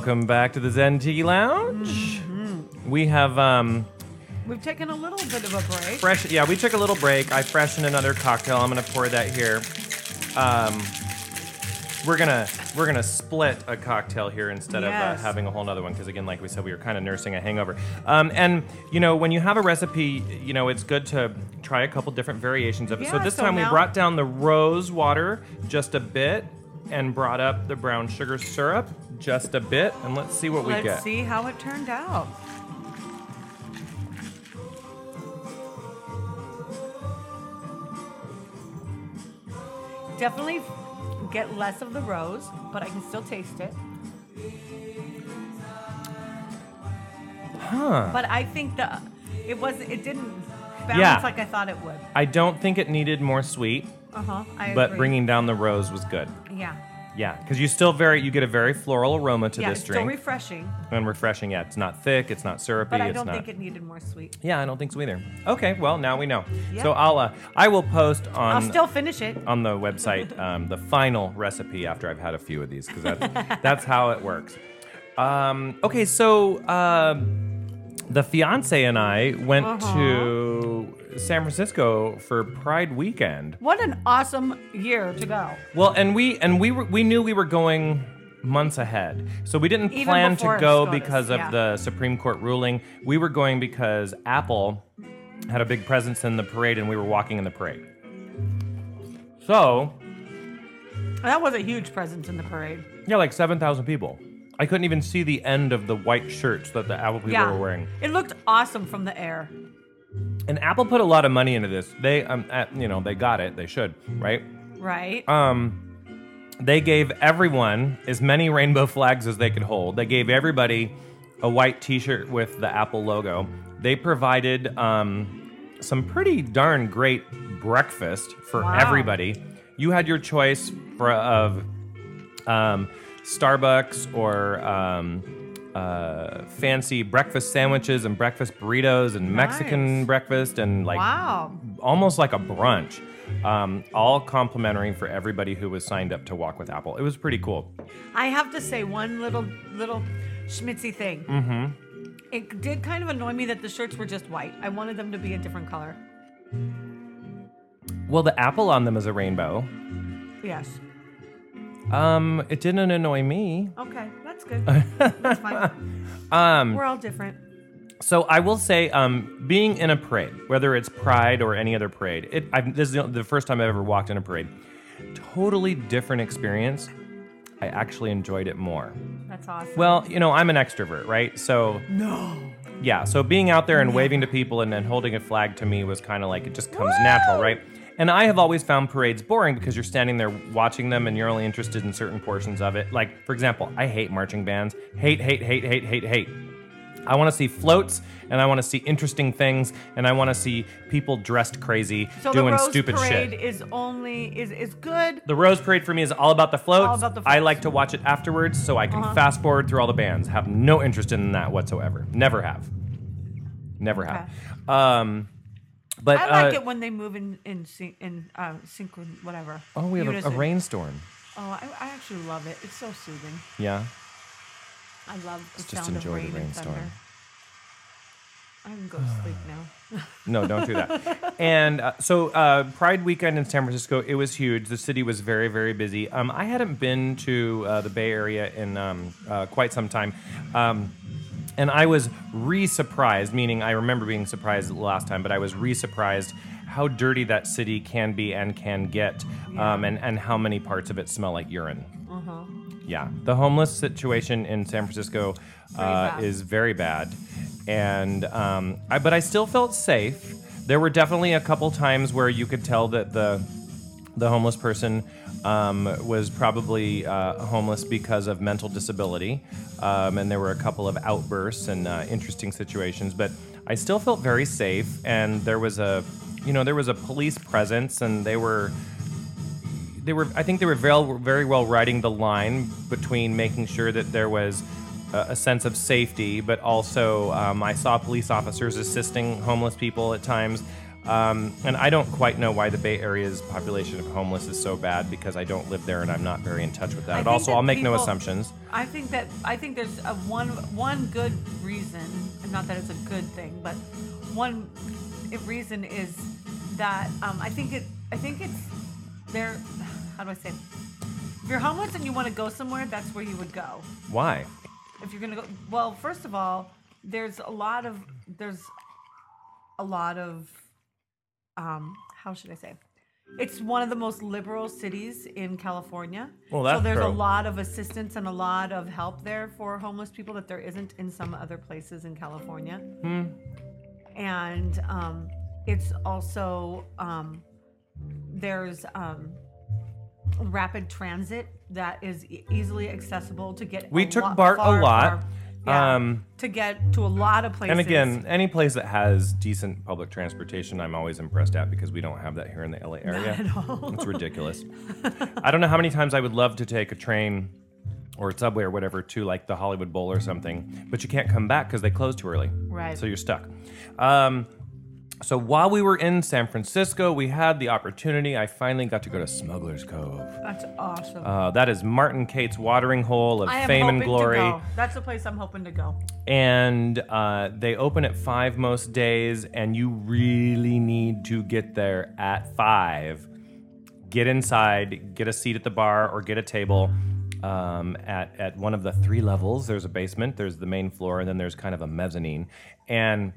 Welcome back to the Zen Tiki Lounge. Mm-hmm. We have um, We've taken a little bit of a break. fresh. Yeah, we took a little break. I freshened another cocktail. I'm gonna pour that here. Um, we're gonna we're gonna split a cocktail here instead of Yes. uh, having a whole nother one because again, like we said, we were kind of nursing a hangover. Um, and you know, when you have a recipe, you know, it's good to try a couple different variations of it. so Yeah, this so time we now- brought down the rose water just a bit and brought up the brown sugar syrup just a bit, and let's see what we get. Let's see how it turned out. Definitely get less of the rose, but I can still taste it. Huh. But I think the it was it didn't balance Yeah. like I thought it would. I don't think it needed more sweet, Uh huh. I but agree. bringing down the rose was good. Yeah Yeah, because you still very you get a very floral aroma to yeah this it's still drink refreshing, and refreshing. Yeah, it's not thick, it's not syrupy, but I it's don't not. think it needed more sweet. yeah, I don't think so either. Okay, well now we know. Yeah. So I'll uh, I will post on I'll still finish it. on the website *laughs* um, the final recipe after I've had a few of these because that's that's how it works. Um, okay, so um, the fiance and I went Uh-huh. to San Francisco for Pride weekend. What an awesome year to go. Well, and we and we were we knew we were going months ahead, so we didn't Even plan to go SCOTUS, because of yeah. the Supreme Court ruling. We were going because Apple had a big presence in the parade, and we were walking in the parade. So That was a huge presence in the parade. yeah, like seven thousand people. I couldn't even see the end of the white shirts that the Apple people yeah, were wearing. it looked awesome from the air. And Apple put a lot of money into this. They, um, uh, you know, they got it. They should, right? Right? um, they gave everyone as many rainbow flags as they could hold. They gave everybody a white T-shirt with the Apple logo. They provided um, some pretty darn great breakfast for Wow. everybody. You had your choice for of um, Starbucks or um, uh, fancy breakfast sandwiches and breakfast burritos and Mexican Nice. breakfast and like wow. almost like a brunch. Um, all complimentary for everybody who was signed up to walk with Apple. It was pretty cool. I have to say one little little schmitzy thing. Mm-hmm. It did kind of annoy me that the shirts were just white. I wanted them to be a different color. Well, the apple on them is a rainbow. Yes. Um, it didn't annoy me. Okay, that's good. that's fine. *laughs* Um, We're all different. so I will say, um, being in a parade, whether it's Pride or any other parade, it I've, this is the- the first time I've ever walked in a parade. Totally different experience. I actually enjoyed it more. That's awesome. Well, you know, I'm an extrovert, right? So no. yeah, so being out there and waving to people and then holding a flag to me was kind of like it just comes natural, right? And I have always found parades boring because you're standing there watching them and you're only interested in certain portions of it. Like, for example, I hate marching bands. Hate, hate, hate, hate, hate, hate. I want to see floats and I want to see interesting things and I want to see people dressed crazy So doing the Rose stupid Parade shit. is only is is good. The Rose Parade for me is all about the floats. All about the floats. I like to watch it afterwards so I can Uh-huh. fast forward through all the bands. Have no interest in that whatsoever. Never have. Never have. Um, but I like uh, it when they move in in syn- in uh, synchron whatever. oh, we have a, a Unison. rainstorm. Oh, I, I actually love it. It's so soothing. Yeah. I love the Let's just sound enjoy of the rain and rainstorm. thunder. I can go to sleep *sighs* now. No, don't do that. and uh, so, uh, Pride weekend in San Francisco, it was huge. The city was very, very busy. Um, I hadn't been to uh, the Bay Area in um, uh, quite some time. Um, and I was re surprised, meaning I remember being surprised the last time, but I was re surprised how dirty that city can be and can get, um, and, and how many parts of it smell like urine. Yeah, the homeless situation in San Francisco uh, is very bad, and um, I, but I still felt safe. There were definitely a couple times where you could tell that the the homeless person um, was probably uh, homeless because of mental disability, um, and there were a couple of outbursts and uh, interesting situations. But I still felt very safe, and there was a, you know, there was a police presence, and they were they were I think they were very, very well riding the line between making sure that there was a, a sense of safety, but also um, I saw police officers assisting homeless people at times. Um, and I don't quite know why the Bay Area's population of homeless is so bad because I don't live there and I'm not very in touch with that. I But also, I'll make no assumptions. I think that I think there's a one one good reason, and not that it's a good thing, but one reason is that um, I think it I think it's there. How do I say? it? If you're homeless and you want to go somewhere, that's where you would go. Why? If you're gonna go, well, first of all, there's a lot of there's a lot of um, how should I say? It's one of the most liberal cities in California. Well, so there's a lot of assistance and a lot of help there for homeless people that there isn't in some other places in California. Hmm. And um, it's also um, there's um, rapid transit that is e- easily accessible to get. We took lot, BART a lot, far- yeah, um, to get to a lot of places. And again, any place that has decent public transportation, I'm always impressed at because we don't have that here in the LA area. at all. It's ridiculous. *laughs* I don't know how many times I would love to take a train or a subway or whatever to like the Hollywood Bowl or something, but you can't come back because they close too early. Right. So you're stuck. Um, so while we were in San Francisco, we had the opportunity. I finally got to go to Smuggler's Cove. That's awesome. Uh, that is Martin Cate's watering hole of I am fame hoping and glory. to go. That's the place I'm hoping to go. and uh, they open at five most days, and you really need to get there at five. Get inside, get a seat at the bar, or get a table um, at at one of the three levels. There's a basement, there's the main floor, and then there's kind of a mezzanine, and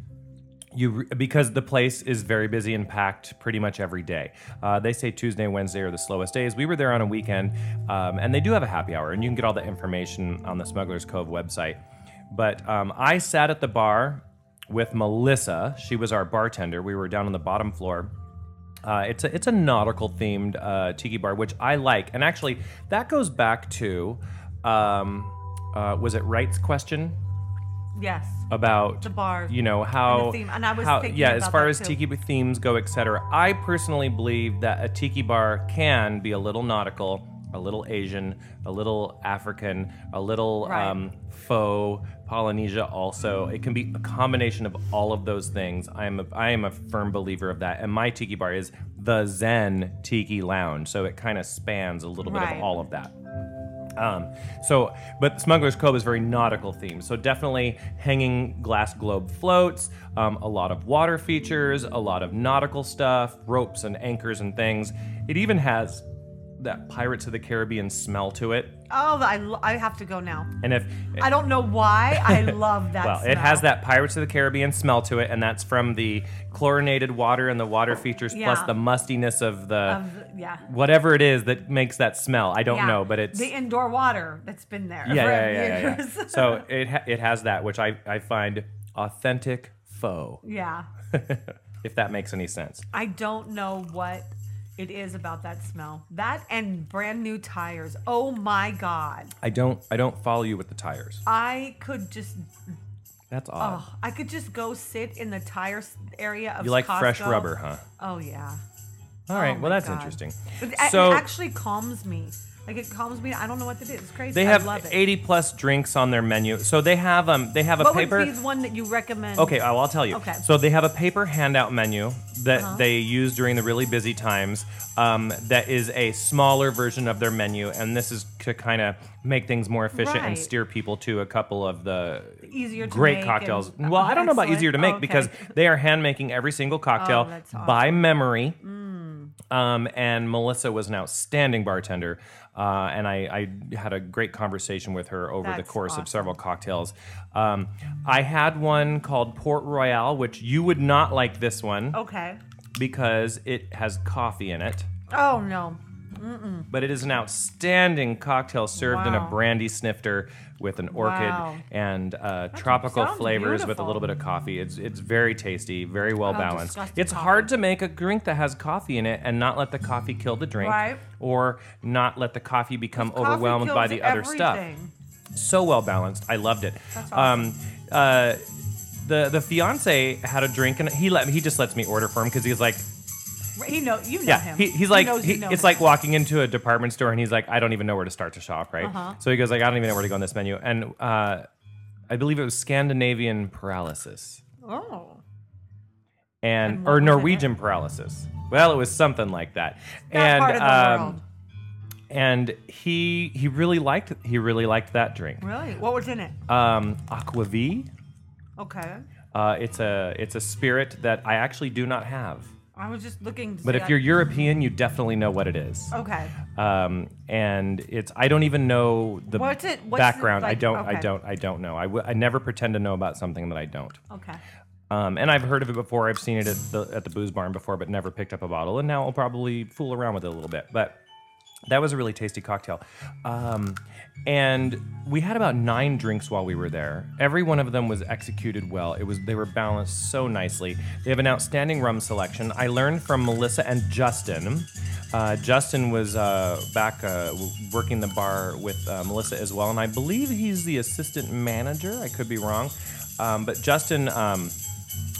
you because the place is very busy and packed pretty much every day. Uh, they say Tuesday Wednesday are the slowest days. We were there on a weekend, um, and they do have a happy hour, and you can get all the information on the Smugglers Cove website. But um, I sat at the bar with Melissa. She was our bartender. We were down on the bottom floor. Uh, it's a it's a nautical themed uh, tiki bar, which I like, and actually that goes back to um, uh, was it Wright's question Yes. about The bar you know how theme, and I was how, thinking yeah as far as too. tiki themes go etc i personally believe that a tiki bar can be a little nautical a little asian a little african a little Right. um, faux polynesia also it can be a combination of all of those things i am a, i am a firm believer of that and my tiki bar is the zen tiki lounge so it kind of spans a little bit of all of that um, so, but Smuggler's Cove is very nautical themed. So definitely hanging glass globe floats, um, a lot of water features, a lot of nautical stuff, ropes and anchors and things. It even has that Pirates of the Caribbean smell to it. Oh, I, lo- I have to go now. And if I don't know why. *laughs* I love that. well, it has that Pirates of the Caribbean smell to it, and that's from the chlorinated water and the water features plus the mustiness of the Of- yeah. whatever it is that makes that smell. I don't Yeah. know, but it's the indoor water that's been there. yeah, for yeah, yeah, yeah, yeah. years. So *laughs* it ha- it has that, which I I find authentic faux, yeah. *laughs* if that makes any sense. I don't know what it is about that smell. That and brand new tires. Oh my god. I don't I don't follow you with the tires. I could just That's oh, odd. oh, I could just go sit in the tire s- area of you like fresh Costco. rubber, huh? Oh yeah. All right, Oh well my Oh that's God. interesting. It, a- So it actually calms me Like it calms me. I don't know what it is. It's crazy. They I have love it. 80 plus drinks on their menu. So they have um they have a what paper would be the one that you recommend? Okay, oh, I'll tell you. Okay. So they have a paper handout menu that Uh-huh. they use during the really busy times. Um, that is a smaller version of their menu, and this is to kind of make things more efficient and Right. steer people to a couple of the Easier to great make cocktails. and- well, I don't know about Excellent. easier to make Okay. because they are hand making every single cocktail Oh, that's by memory. Mm. Um, and Melissa was an outstanding bartender. Uh, and I, I had a great conversation with her over the course awesome. of several cocktails. Um, I had one called Port Royal, which you would not like this one Okay. because it has coffee in it. Oh no. But it is an outstanding cocktail served in a brandy snifter with an orchid Wow. and uh, tropical flavors with a little bit of coffee. It's it's very tasty, very well balanced. It's coffee. hard to make a drink that has coffee in it and not let the coffee kill the drink, Right. or not let the coffee become Coffee overwhelmed by the other stuff. So well balanced. I loved it. That's Um, uh, the the fiance had a drink and he let he just lets me order for him because he's like He know you know yeah, him. he, he's like, knows he- know it's him. like walking into a department store and he's like, I don't even know where to start to shop, right? Uh-huh. So he goes like, I don't even know where to go on this menu, and uh, I believe it was Scandinavian paralysis Oh. and, And or Norwegian paralysis. Well, it was something like that, and part of the um, and he he really liked he really liked that drink. Really? What was in it? Um, Aquavit. Okay. Uh, it's a it's a spirit that I actually do not have. I was just looking. To But see if you're European, you definitely know what it is. okay, um, and it's I don't even know the What's it- what's it background. I like? don't. I Okay. don't. I don't know. I, w- I never pretend to know about something that I don't. okay. Um, and I've heard of it before. I've seen it at the at the booze barn before, but never picked up a bottle. And now I'll probably fool around with it a little bit. But that was a really tasty cocktail. Um, and we had about nine drinks while we were there. Every one of them was executed well. It was they were balanced so nicely. They have an outstanding rum selection. I learned from Melissa and Justin. Uh, Justin was uh, back uh, working the bar with uh, Melissa as well, and I believe he's the assistant manager. I could be wrong, um, but Justin. Um,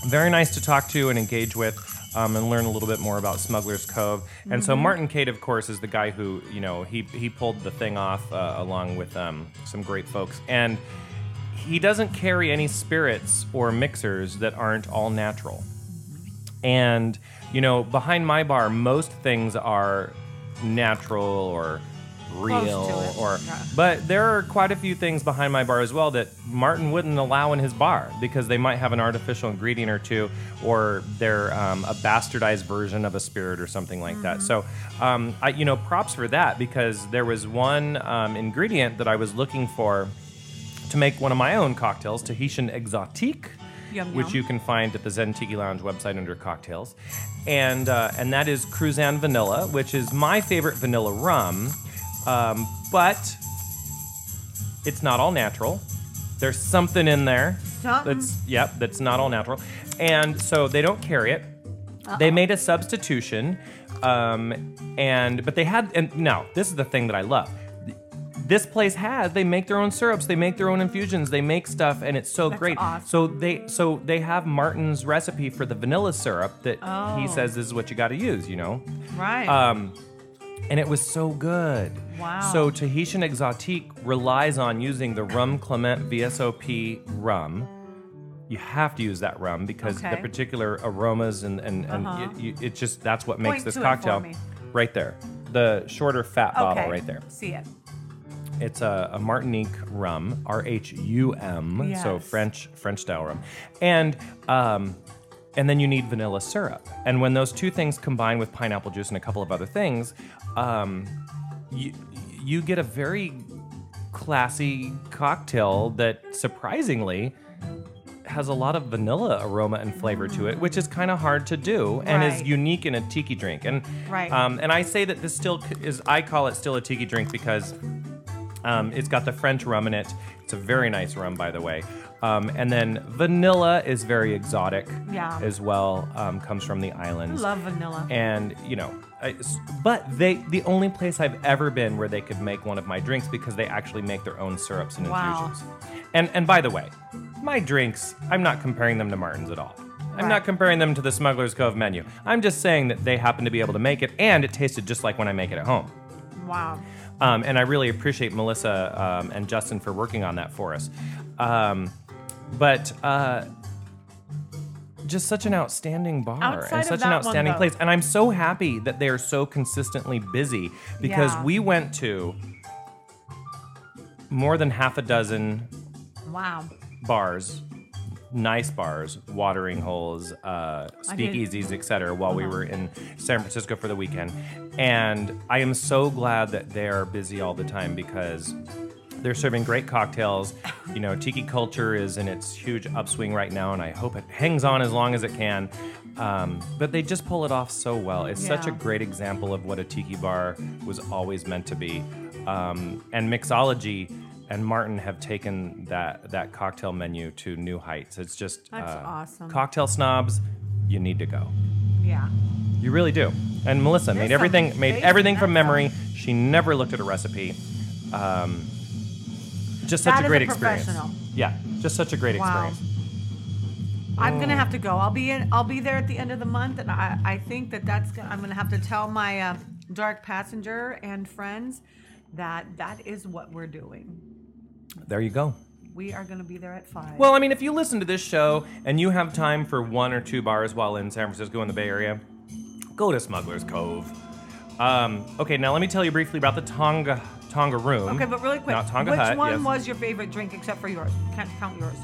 very nice to talk to and engage with um, and learn a little bit more about Smuggler's Cove. And so Martin Cate, of course, is the guy who you know he he pulled the thing off uh, along with um, some great folks, and he doesn't carry any spirits or mixers that aren't all natural. And you know, behind my bar, most things are natural or real or yeah. but there are quite a few things behind my bar as well that Martin wouldn't allow in his bar because they might have an artificial ingredient or two, or they're um, a bastardized version of a spirit or something like that. So, um, I, you know, props for that because there was one um, ingredient that I was looking for to make one of my own cocktails, Tahitian Exotique, Yum, which yum. you can find at the Zen Tiki Lounge website under cocktails, and uh, and that is Cruzan Vanilla, which is my favorite vanilla rum, um, but it's not all natural. There's something in there Something. that's yep, that's not all natural, and so they don't carry it. They made a substitution, um, and but they had and now this is the thing that I love. This place has they make their own syrups, they make their own infusions, they make stuff, and it's so great. awesome. So they so they have Martin's recipe for the vanilla syrup that he Oh. says this is what you got to use. You know, Right. um, and it was so good. Wow. So Tahitian Exotique relies on using the Rum Clement VSOP rum. You have to use that rum because the Okay. particular aromas and and, and Uh-huh. it, you, it just that's what makes Point this to it for cocktail. me. Right there, the shorter fat bottle right there. See it. It's a, a Martinique rum, R H U M, so Yes. French French style rum, and um, and then you need vanilla syrup. And when those two things combine with pineapple juice and a couple of other things, um, you you get a very classy cocktail that surprisingly has a lot of vanilla aroma and flavor to it, which is kind of hard to do and is unique in a tiki drink. And Right. um, and I say that this still is I call it still a tiki drink because um, it's got the French rum in it. It's a very nice rum, by the way. Um, and then vanilla is very exotic Yeah. as well. Um, comes from the islands. love vanilla. and you know, I, but they the only place I've ever been where they could make one of my drinks because they actually make their own syrups and Wow. infusions. And and by the way, my drinks I'm not comparing them to Martin's at all. I'm Right. not comparing them to the Smuggler's Cove menu. I'm just saying that they happen to be able to make it, and it tasted just like when I make it at home. wow. Um, and I really appreciate Melissa um, and Justin for working on that for us. Um, but uh, just such an outstanding bar Outside and such an outstanding though- place. And I'm so happy that they are so consistently busy because Yeah. we went to more than half a dozen Wow. bars, nice bars, watering holes, uh, speakeasies, etc. While we Uh-huh. were in San Francisco for the weekend, and I am so glad that they are busy all the time because they're serving great cocktails. You know, tiki culture is in its huge upswing right now, and I hope it hangs on as long as it can. Um, but they just pull it off so well. It's such a great example of what a tiki bar was always meant to be. Um, and mixology and Martin have taken that that cocktail menu to new heights. It's just That's uh, awesome. Cocktail snobs, you need to go. Yeah. You really do. And Melissa There's made everything made everything from memory. She never looked at a recipe. Um, just such That a is great experience. professional. Yeah, just such a great Wow. experience. I'm Oh. gonna have to go. I'll be in. I'll be there at the end of the month, and I, I think that that's. Gonna, I'm gonna have to tell my uh, dark passenger and friends that that is what we're doing. There you go. We are gonna be there at five. Well, I mean, if you listen to this show and you have time for one or two bars while in San Francisco in the Bay Area, go to Smuggler's Cove. Um, okay, now let me tell you briefly about the Tonga Tonga Room. okay, but really quick, Not Tonga which Hut. one yes. was your favorite drink except for yours? Can't count yours.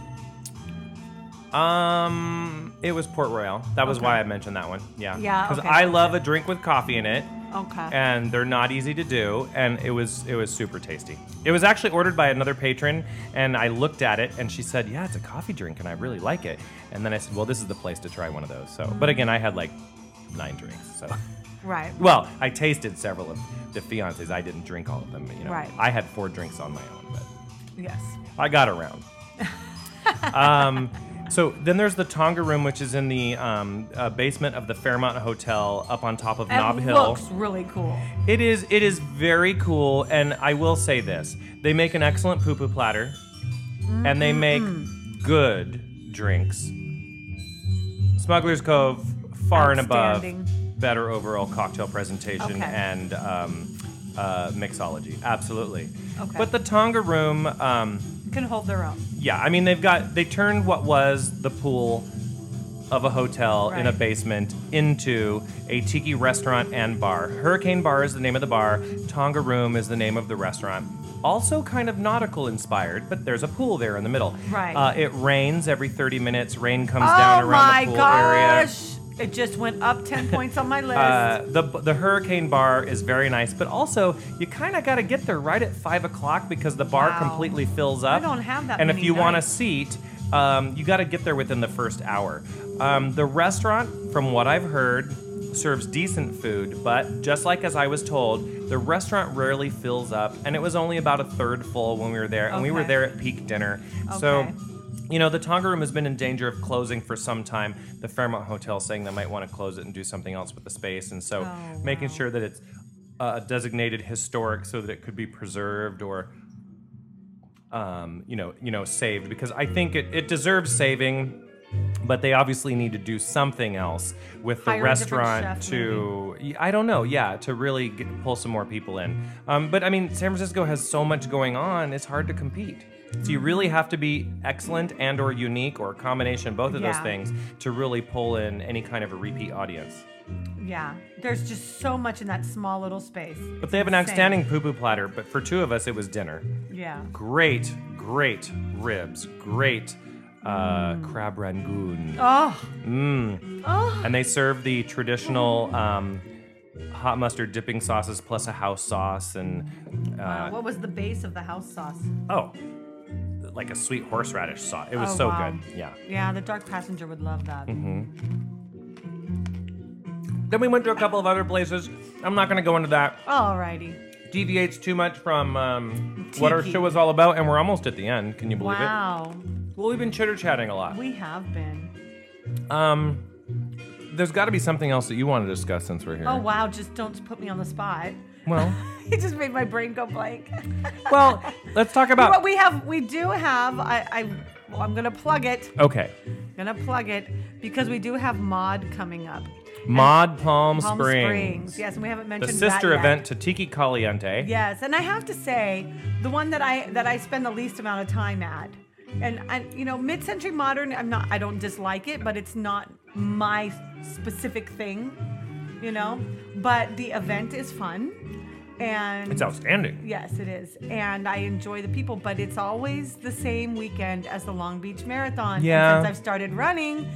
Um, it was Port Royal. That was Okay. why I mentioned that one. Yeah. Yeah, Because okay, I love a drink with coffee in it, Okay. and they're not easy to do, and it was it was super tasty. It was actually ordered by another patron, and I looked at it, and she said, "Yeah, it's a coffee drink, and I really like it." And then I said, "Well, this is the place to try one of those." So, but again, I had like nine drinks, so. *laughs* right. Well, I tasted several of the fiancés. I didn't drink all of them. You know, Right. I had four drinks on my own, but Yes. I got around. um, so then there's the Tonga Room, which is in the um, uh, basement of the Fairmont Hotel, up on top of It Nob Hill. looks really cool. It is. It is very cool, and I will say this: they make an excellent poo poo platter, and they make good drinks. Smuggler's Cove, far and above. Better overall cocktail presentation Okay. and um, uh, mixology. Absolutely. Okay. But the Tonga Room. Um, Can hold their own. yeah, I mean they've got they turned what was the pool of a hotel in a basement into a tiki restaurant and bar. Hurricane Bar is the name of the bar. Tonga Room is the name of the restaurant. Also kind of nautical inspired, but there's a pool there in the middle. Right. Uh, it rains every 30 minutes. Rain comes down oh around the pool area. It just went up ten *laughs* points on my list. Uh, the the Hurricane Bar is very nice, but also you kind of got to get there right at five o'clock because the bar Wow. completely fills up. I don't have that And if many you want a nights. seat, um, you got to get there within the first hour. Um, the restaurant, from what I've heard, serves decent food, but just like as I was told, the restaurant rarely fills up, and it was only about a third full when we were there, and we were Okay. there at peak dinner. So. Okay. You know, the Tonga Room has been in danger of closing for some time. The Fairmont Hotel saying they might want to close it and do something else with the space, and so Oh, making wow. sure that it's uh, designated historic so that it could be preserved or, um, you know, you know, saved because I think it, it deserves saving. But they obviously need to do something else with the Hire a different restaurant chef, to I don't know, yeah, to really get, pull some more people in. Um, but I mean, San Francisco has so much going on; it's hard to compete. So you really have to be excellent and or unique or a combination of both of those things to really pull in any kind of a repeat audience. yeah, there's just so much in that small little space. But they have an outstanding poo poo platter. But for two of us, it was dinner. Yeah. Great, great ribs, great uh, crab rangoon. Oh. Mm. Oh. And they serve the traditional um, hot mustard dipping sauces plus a house sauce and Wow. uh, What was the base of the house sauce? oh, like a sweet horseradish sauce. It was Oh, so wow. good. Yeah. Yeah, the dark passenger would love that. Mm-hmm. Then we went to a couple of other places. I'm not going to go into that. Alrighty. Deviates too much from um, what our show is all about, and we're almost at the end. Can you believe Wow. it? Wow. Well, we've been chitter chatting a lot. We have been. Um, there's got to be something else that you want to discuss since we're here. Oh wow, just don't put me on the spot. Well, *laughs* He just made my brain go blank. *laughs* well, let's talk about. But we have, we do have. I, I, well, I'm gonna plug it. Okay. I'm Gonna plug it because we do have mod coming up. Mod Palm, Palm Springs. Springs. Yes, and we haven't The mentioned that sister event to Tiki Caliente. Yes, and I have to say, the one that I that I spend the least amount of time at, and I, you know, mid-century modern, I'm not, I don't dislike it, but it's not my specific thing, you know. But the event is fun, and It's outstanding. Yes, it is, and I enjoy the people, but it's always the same weekend as the Long Beach Marathon. Yeah. And since I've started running,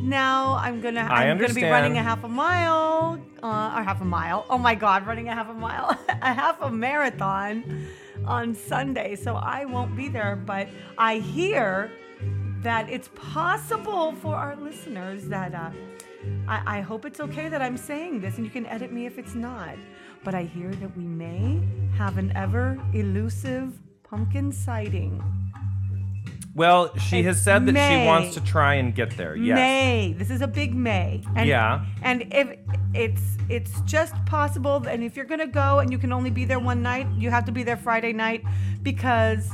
now I'm gonna I I'm gonna be running a half a mile, uh, or half a mile. Oh my God, running a half a mile, *laughs* a half a marathon on Sunday. So I won't be there, but I hear that it's possible for our listeners that. Uh, I, I hope it's okay that I'm saying this, and you can edit me if it's not. But I hear that we may have an ever elusive pumpkin sighting. Well, she It's has said that May. she wants to try and get there. Yes. May. This is a big May. And, Yeah. And if it's it's just possible, and if you're gonna go and you can only be there one night, you have to be there Friday night because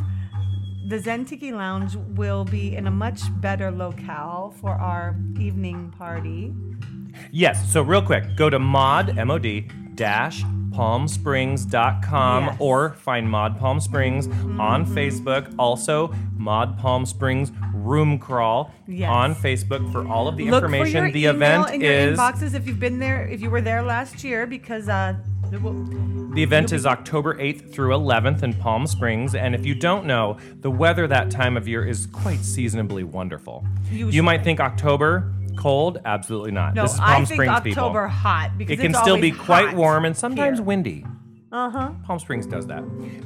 the Zen Tiki Lounge will be in a much better locale for our evening party. Yes. So real quick, go to mod M O D dash palmsprings.com Yes. or find Mod Palm Springs on Facebook. Also, Mod Palm Springs Room Crawl Yes. on Facebook for all of the Look information. for your the email event in your is inboxes if you've been there, if you were there last year, because uh, the event is October 8th through 11th in Palm Springs, and if you don't know, the weather that time of year is quite seasonably wonderful. You You might think October cold, absolutely not. no, this is Palm I think Springs October people. hot because It can it's still be quite hot warm and sometimes here. windy. Uh huh. Palm Springs does that.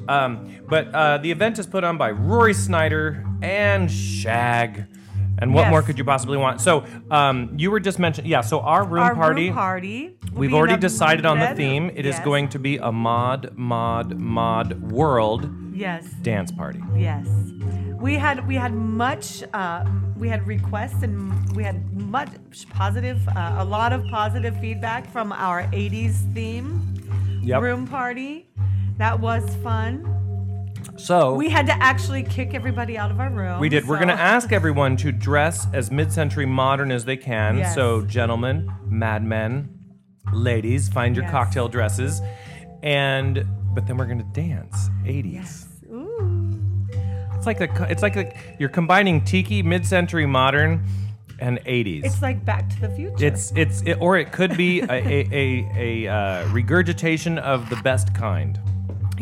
Um, but uh, the event is put on by Rory Snyder and Shag. And what Yes. more could you possibly want? So um, you were just mentioning, yeah. So our room Our party, room party. we've already decided on the theme. It is yes, going to be a mod, mod, mod world Yes. dance party. Yes. We had we had much uh, we had requests and we had much positive uh, a lot of positive feedback from our 80s theme Yep. room party. That was fun. So We had to actually kick everybody out of our room. We did. We're going to ask everyone to dress as mid-century modern as they can. Yes. So, gentlemen, madmen, ladies, find your Yes. cocktail dresses, and but then we're going to dance 80s. Ooh. It's like a, it's like a, you're combining tiki, mid-century modern, and 80s. It's like Back to the Future. It's it's it, or it could be a a, a, a uh, regurgitation of the best kind.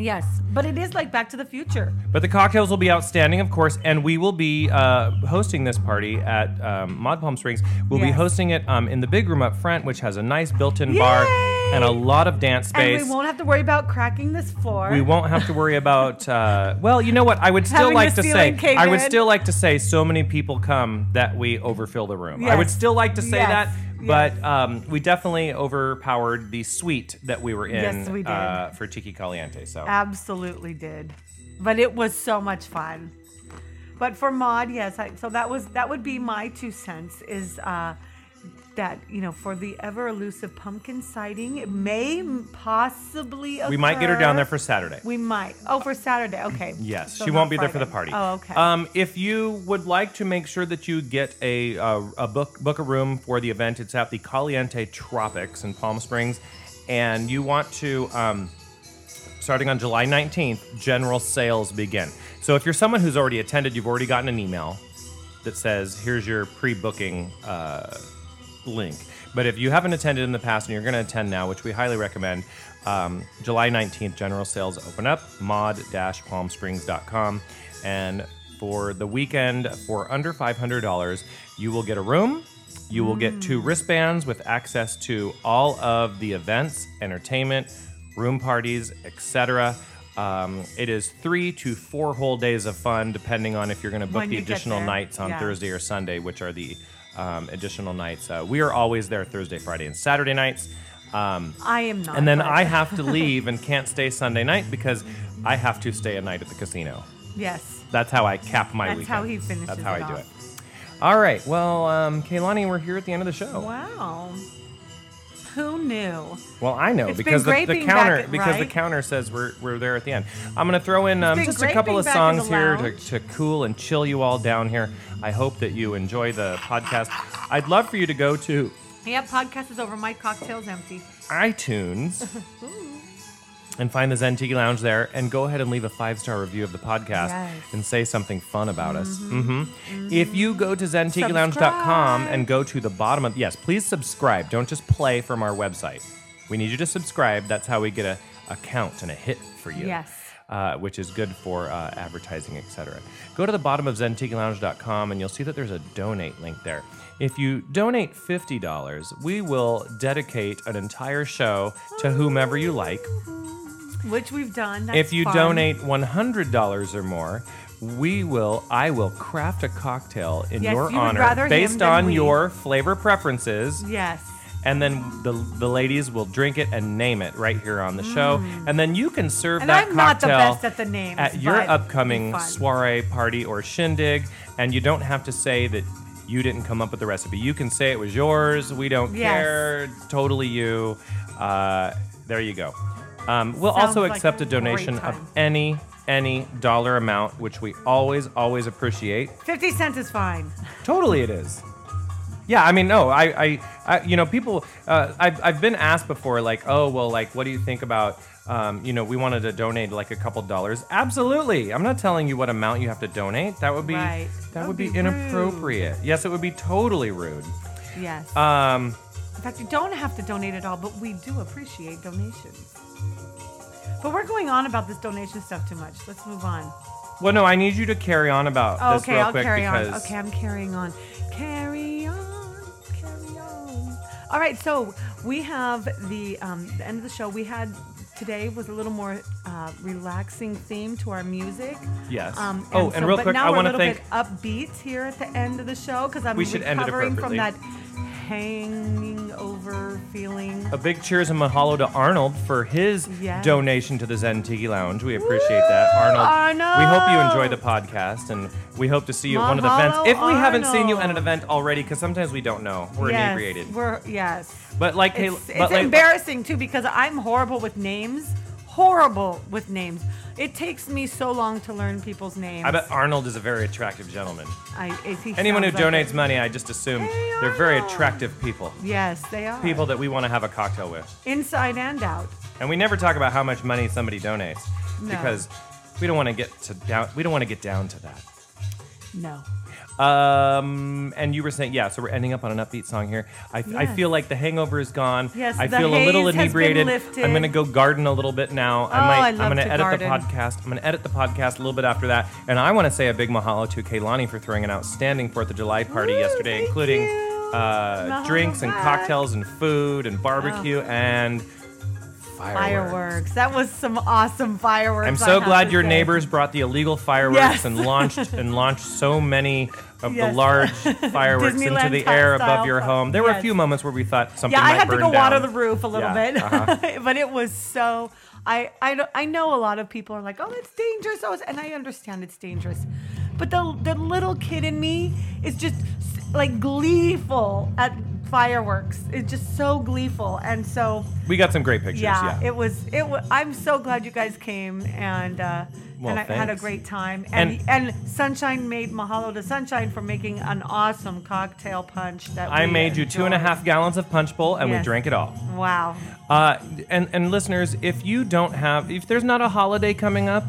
Yes, but it is like Back to the Future. But the cocktails will be outstanding, of course, and we will be uh, hosting this party at um, Mod Palm Springs. We'll be Yes. hosting it um, in the big room up front, which has a nice built-in bar Yay! and a lot of dance space. And we won't have to worry about cracking this floor. We won't have to worry about. Uh, well, you know what? I would still Having like the to say. ceiling cave I would in. still like to say. So many people come that we overfill the room. I would Yes. still like to say Yes. that, but um, we definitely overpowered the suite that we were in Yes, we did. Uh, for Tiki Caliente. So Absolutely did. But it was so much fun. But for Mod, yes, I, so that was that would be my two cents is uh, that you know for the ever elusive pumpkin sighting, it may possibly we might get her down there for Saturday. We might. Oh, for Saturday. Okay. *clears throat* Yes, So she won't be there for the party. Oh, okay. Um, if you would like to make sure that you get a uh, a book book a room for the event, it's at the Caliente Tropics in Palm Springs, and you want to. Um, starting on July 19th, general sales begin. So if you're someone who's already attended, you've already gotten an email that says, "Here's your pre-booking uh, link." But if you haven't attended in the past and you're going to attend now, which we highly recommend, um, July 19th, general sales open up, mod-palmsprings.com. And for the weekend, for under $500, you will get a room. You will get two wristbands with access to all of the events, entertainment, room parties, etc. Um, it is three to four whole days of fun, depending on if you're going to book When the you get additional there. nights on Yeah. Thursday or Sunday, which are the um, additional nights. Uh, we are always there Thursday, Friday, and Saturday nights. Um, I am not. and then I *laughs* have to leave and can't stay Sunday night because I have to stay a night at the casino. Yes. That's how I cap my week. That's weekend. how he finishes That's how it I do it. All right. Well, um, Kaylani, we're here at the end of the show. Wow. Who knew? Well, I know It's been because the, the counter at- because the right? counter says we're, we're there at the end. I'm gonna throw in um, been just a couple of back songs here to, lounge. to cool and chill you all down here. I hope that you enjoy the podcast. I'd love for you to go to Yep, podcast is over. My cocktail's empty. iTunes, *laughs* and find the Zen Tiki Lounge there, and go ahead and leave a five star review of the podcast Yes. and say something fun about us. hmm If you go to zentikilounge.com and go to the bottom of yes, please subscribe. Don't just play from our website. We need you to subscribe. That's how we get a, a count and a hit for you. Yes. Uh, which is good for uh, advertising, etc. Go to the bottom of zentikilounge.com and you'll see that there's a donate link there. If you donate $50, we will dedicate an entire show to whomever you like. Which we've done. That's if you fun. donate $100 or more, we will I will craft a cocktail in Yes, your you honor based on we. your flavor preferences Yes. And then the the ladies will drink it and name it right here on the show. And then you can serve Mm. And that I'm not the cocktail best at the names, at your but it'd be upcoming soiree party or shindig. And you don't have to say that you didn't come up with the recipe. You can say it was yours. We don't Yes. care. Totally you. Uh, there you go. Um, we'll Sounds also like accept a a donation of any any dollar amount which we always always appreciate. 50 cents is fine. Totally, it is. Yeah, I mean, no, I, I, I you know, people, uh, I've, I've been asked before, like, oh, well, like, what do you think about, um, you know, we wanted to donate like a couple dollars. Absolutely, I'm not telling you what amount you have to donate. That would be, Right. that That would would be, be inappropriate. Yes, it would be totally rude. Yes. Um, In fact, you don't have to donate at all, but we do appreciate donations. But we're going on about this donation stuff too much. Let's move on. well, no, I need you to carry on about this okay, real I'll quick carry on. because Okay, I'm carrying on. Carry on. All right, so we have the, um, the end of the show. We had today was a little more uh, relaxing theme to our music. Yes. Um, Oh, and so- real but quick, now I a little thank- bit upbeat here at the end of the show because I'm We should end it recovering from that. Hanging over feeling. A big cheers and mahalo to Arnold for his Yes. donation to the Zen Tiki Lounge. We appreciate that, Arnold. Arnold! We hope you enjoy the podcast, and we hope to see you at one of the events. If we haven't seen you at an event already, because sometimes we don't know, we're yes, inebriated. We're yes. But like, hey, It's, but it's like, embarrassing too because I'm horrible with names. Horrible with names. It takes me so long to learn people's names. I bet Arnold is a very attractive gentleman. I, Anyone who like donates it. money, I just assume Hey, they're very attractive people. Yes, they are. People that we want to have a cocktail with. inside and out. And we never talk about how much money somebody donates No. because we don't want to get to down. We don't want to get down to that. No. Um, and you were saying, yeah, so we're ending up on an upbeat song here. I, I Yes. feel like the hangover is gone. Yes, I the feel a little haze has been inebriated. lifted. I'm going to go garden a little bit now. I Oh, might, I am going to to edit garden. the podcast. I'm going to edit the podcast a little bit after that. And I want to say a big mahalo to Kaylani for throwing an outstanding 4th of July party Woo, yesterday, thank including you. uh, Mahalo drinks and back. cocktails and food and barbecue and fireworks. Fireworks. That was some awesome fireworks. I'm so glad your say. neighbors brought the illegal fireworks Yes. and launched and launched so many of the large *laughs* fireworks into the air above your home. There were a few moments where we thought something Yeah, I had to go down. water the roof a little Yeah, bit, uh-huh. *laughs* but it was so. I, I I know a lot of people are like, oh, it's dangerous. Oh, and I understand it's dangerous, but the the little kid in me is just like gleeful at fireworks. It's just so gleeful, and so We got some great pictures. yeah, Yeah. it was it was. I'm so glad you guys came and. uh Well, and I had a great time, and, And- and Sunshine made mahalo to Sunshine for making an awesome cocktail punch that I we made you two and a enjoyed. half gallons of punch bowl, and we drank it all. Wow, Uh, and and listeners, if you don't have, if there's not a holiday coming up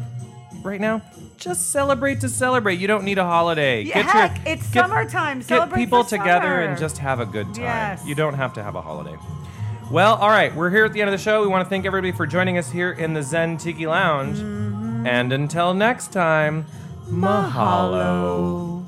right now, just celebrate to celebrate. You don't need a holiday. Yeah, heck, it's summertime. Get people together summer. and just have a good time. Yes. You don't have to have a holiday. Well, all right, we're here at the end of the show. We want to thank everybody for joining us here in the Zen Tiki Lounge. Mm-hmm. And until next time, mahalo.